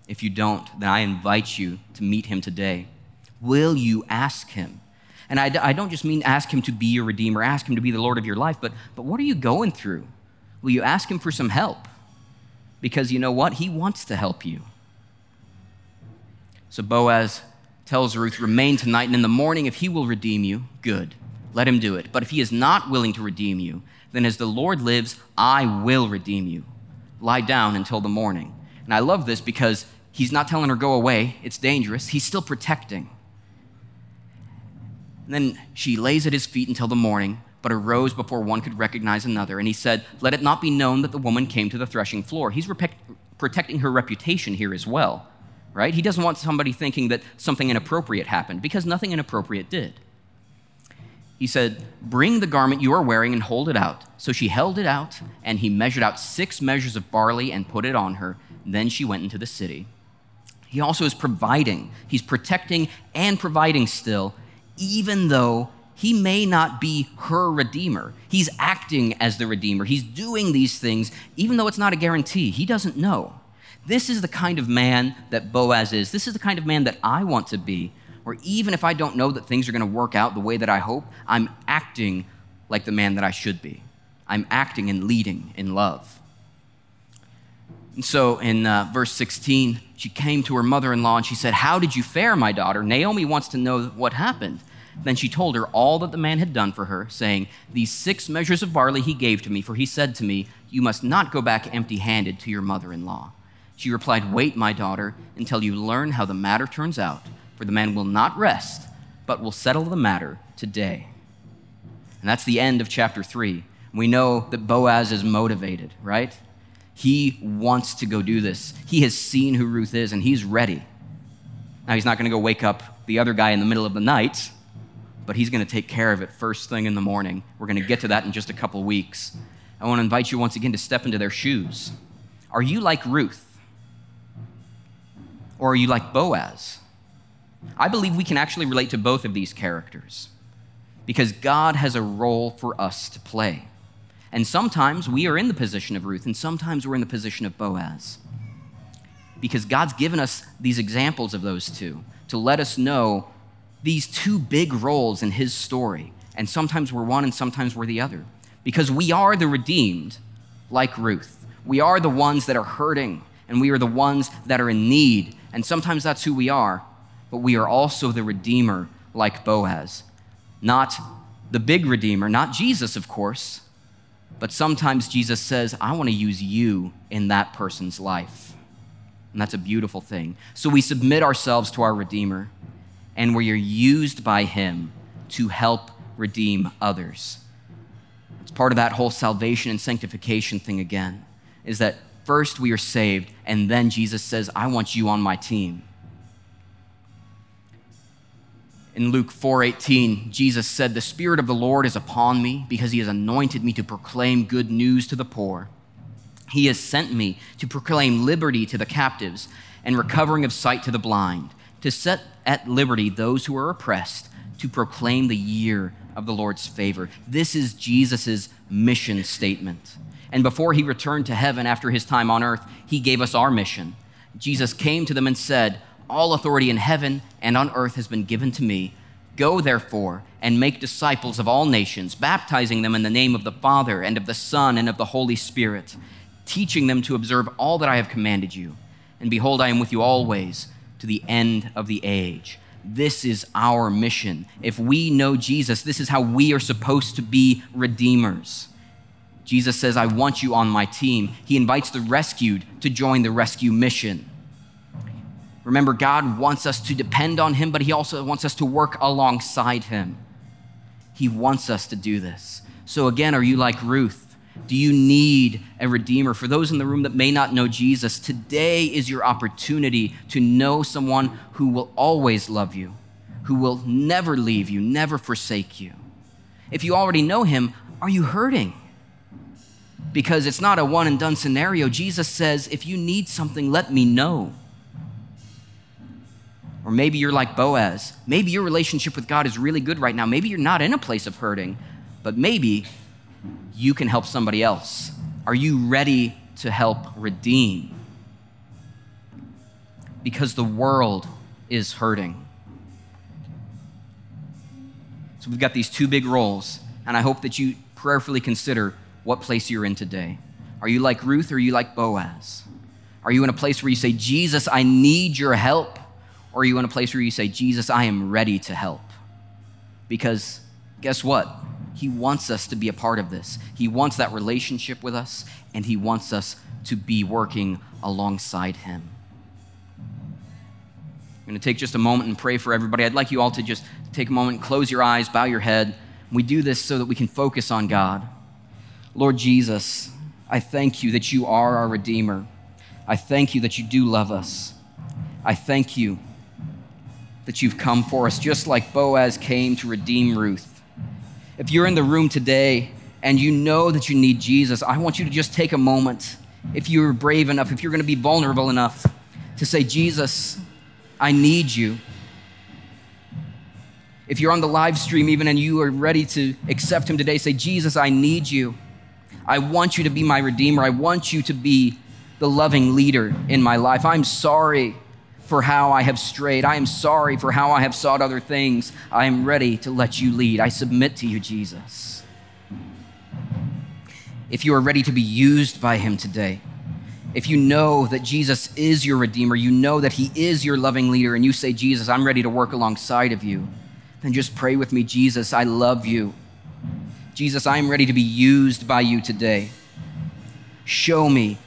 If you don't, then I invite you to meet him today. Will you ask him? And I, I, don't just mean ask him to be your redeemer, ask him to be the Lord of your life, but, but what are you going through? Will you ask him for some help? because you know what? He wants to help you. So Boaz tells Ruth, Remain tonight, and in the morning, if he will redeem you, good. Let him do it. But if he is not willing to redeem you, then as the Lord lives, I will redeem you. Lie down until the morning. And I love this because he's not telling her, Go away. It's dangerous. He's still protecting. And then she lays at his feet until the morning but arose before one could recognize another. And he said, Let it not be known that the woman came to the threshing floor. He's protecting her reputation here as well, right? He doesn't want somebody thinking that something inappropriate happened because nothing inappropriate did. He said, Bring the garment you are wearing and hold it out. So she held it out, and he measured out six measures of barley and put it on her. Then she went into the city. He also is providing, he's protecting and providing still, even though he may not be her redeemer. He's acting as the redeemer. He's doing these things, even though it's not a guarantee. He doesn't know. This is the kind of man that Boaz is. This is the kind of man that I want to be, where even if I don't know that things are going to work out the way that I hope, I'm acting like the man that I should be. I'm acting and leading in love. And so in uh, verse 16, she came to her mother in law and she said, How did you fare, my daughter? Naomi wants to know what happened. Then she told her all that the man had done for her, saying, These six measures of barley he gave to me, for he said to me, You must not go back empty handed to your mother in law. She replied, Wait, my daughter, until you learn how the matter turns out, for the man will not rest, but will settle the matter today. And that's the end of chapter three. We know that Boaz is motivated, right? He wants to go do this. He has seen who Ruth is, and he's ready. Now, he's not going to go wake up the other guy in the middle of the night but He's going to take care of it first thing in the morning. We're going to get to that in just a couple weeks. I want to invite you once again to step into their shoes. Are you like Ruth? Or are you like Boaz? I believe we can actually relate to both of these characters because God has a role for us to play. And sometimes we are in the position of Ruth, and sometimes we're in the position of Boaz. Because God's given us these examples of those two to let us know these two big roles in his story. And sometimes we're one and sometimes we're the other. Because we are the redeemed, like Ruth. We are the ones that are hurting, and we are the ones that are in need. And sometimes that's who we are. But we are also the redeemer, like Boaz. Not the big redeemer, not Jesus, of course. But sometimes Jesus says, I want to use you in that person's life. And that's a beautiful thing. So we submit ourselves to our Redeemer and where you're used by Him to help redeem others. It's part of that whole salvation and sanctification thing again, is that first we are saved, and then Jesus says, I want you on my team. In Luke 4:18, Jesus said, "The spirit of the Lord is upon me because he has anointed me to proclaim good news to the poor. He has sent me to proclaim liberty to the captives and recovering of sight to the blind, to set at liberty those who are oppressed, to proclaim the year of the Lord's favor." This is Jesus' mission statement. And before he returned to heaven after his time on earth, he gave us our mission. Jesus came to them and said, all authority in heaven and on earth has been given to me. Go, therefore, and make disciples of all nations, baptizing them in the name of the Father, and of the Son, and of the Holy Spirit, teaching them to observe all that I have commanded you. And behold, I am with you always to the end of the age. This is our mission. If we know Jesus, this is how we are supposed to be redeemers. Jesus says, I want you on my team. He invites the rescued to join the rescue mission. Remember, God wants us to depend on Him, but He also wants us to work alongside Him. He wants us to do this. So, again, are you like Ruth? Do you need a Redeemer? For those in the room that may not know Jesus, today is your opportunity to know someone who will always love you, who will never leave you, never forsake you. If you already know Him, are you hurting? Because it's not a one and done scenario. Jesus says, if you need something, let me know. Or maybe you're like Boaz. Maybe your relationship with God is really good right now. Maybe you're not in a place of hurting, but maybe you can help somebody else. Are you ready to help redeem? Because the world is hurting. So we've got these two big roles, and I hope that you prayerfully consider what place you're in today. Are you like Ruth or are you like Boaz? Are you in a place where you say, Jesus, I need your help? Or are you in a place where you say, Jesus, I am ready to help? Because guess what? He wants us to be a part of this. He wants that relationship with us, and He wants us to be working alongside Him. I'm going to take just a moment and pray for everybody. I'd like you all to just take a moment, close your eyes, bow your head. We do this so that we can focus on God. Lord Jesus, I thank you that you are our Redeemer. I thank you that you do love us. I thank you that you've come for us, just like Boaz came to redeem Ruth. If you're in the room today and you know that you need Jesus, I want you to just take a moment, if you're brave enough, if you're going to be vulnerable enough, to say, Jesus, I need you. If you're on the live stream even and you are ready to accept him today, say, Jesus, I need you. I want you to be my redeemer. I want you to be the loving leader in my life. I'm sorry for how I have strayed. I am sorry for how I have sought other things. I am ready to let you lead. I submit to you, Jesus. If you are ready to be used by Him today, if you know that Jesus is your Redeemer, you know that He is your loving leader, and you say, Jesus, I'm ready to work alongside of you, then just pray with me, Jesus, I love you. Jesus, I'm ready to be used by you today. Show me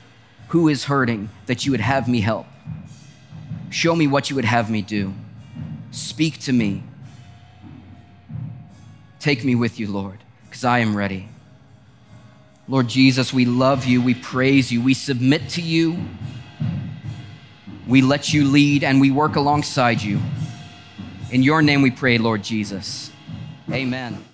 who is hurting that you would have me help. Show me what you would have me do. Speak to me. Take me with you, Lord, because I am ready. Lord Jesus, we love you. We praise you. We submit to you. We let you lead and we work alongside you. In your name we pray, Lord Jesus. Amen.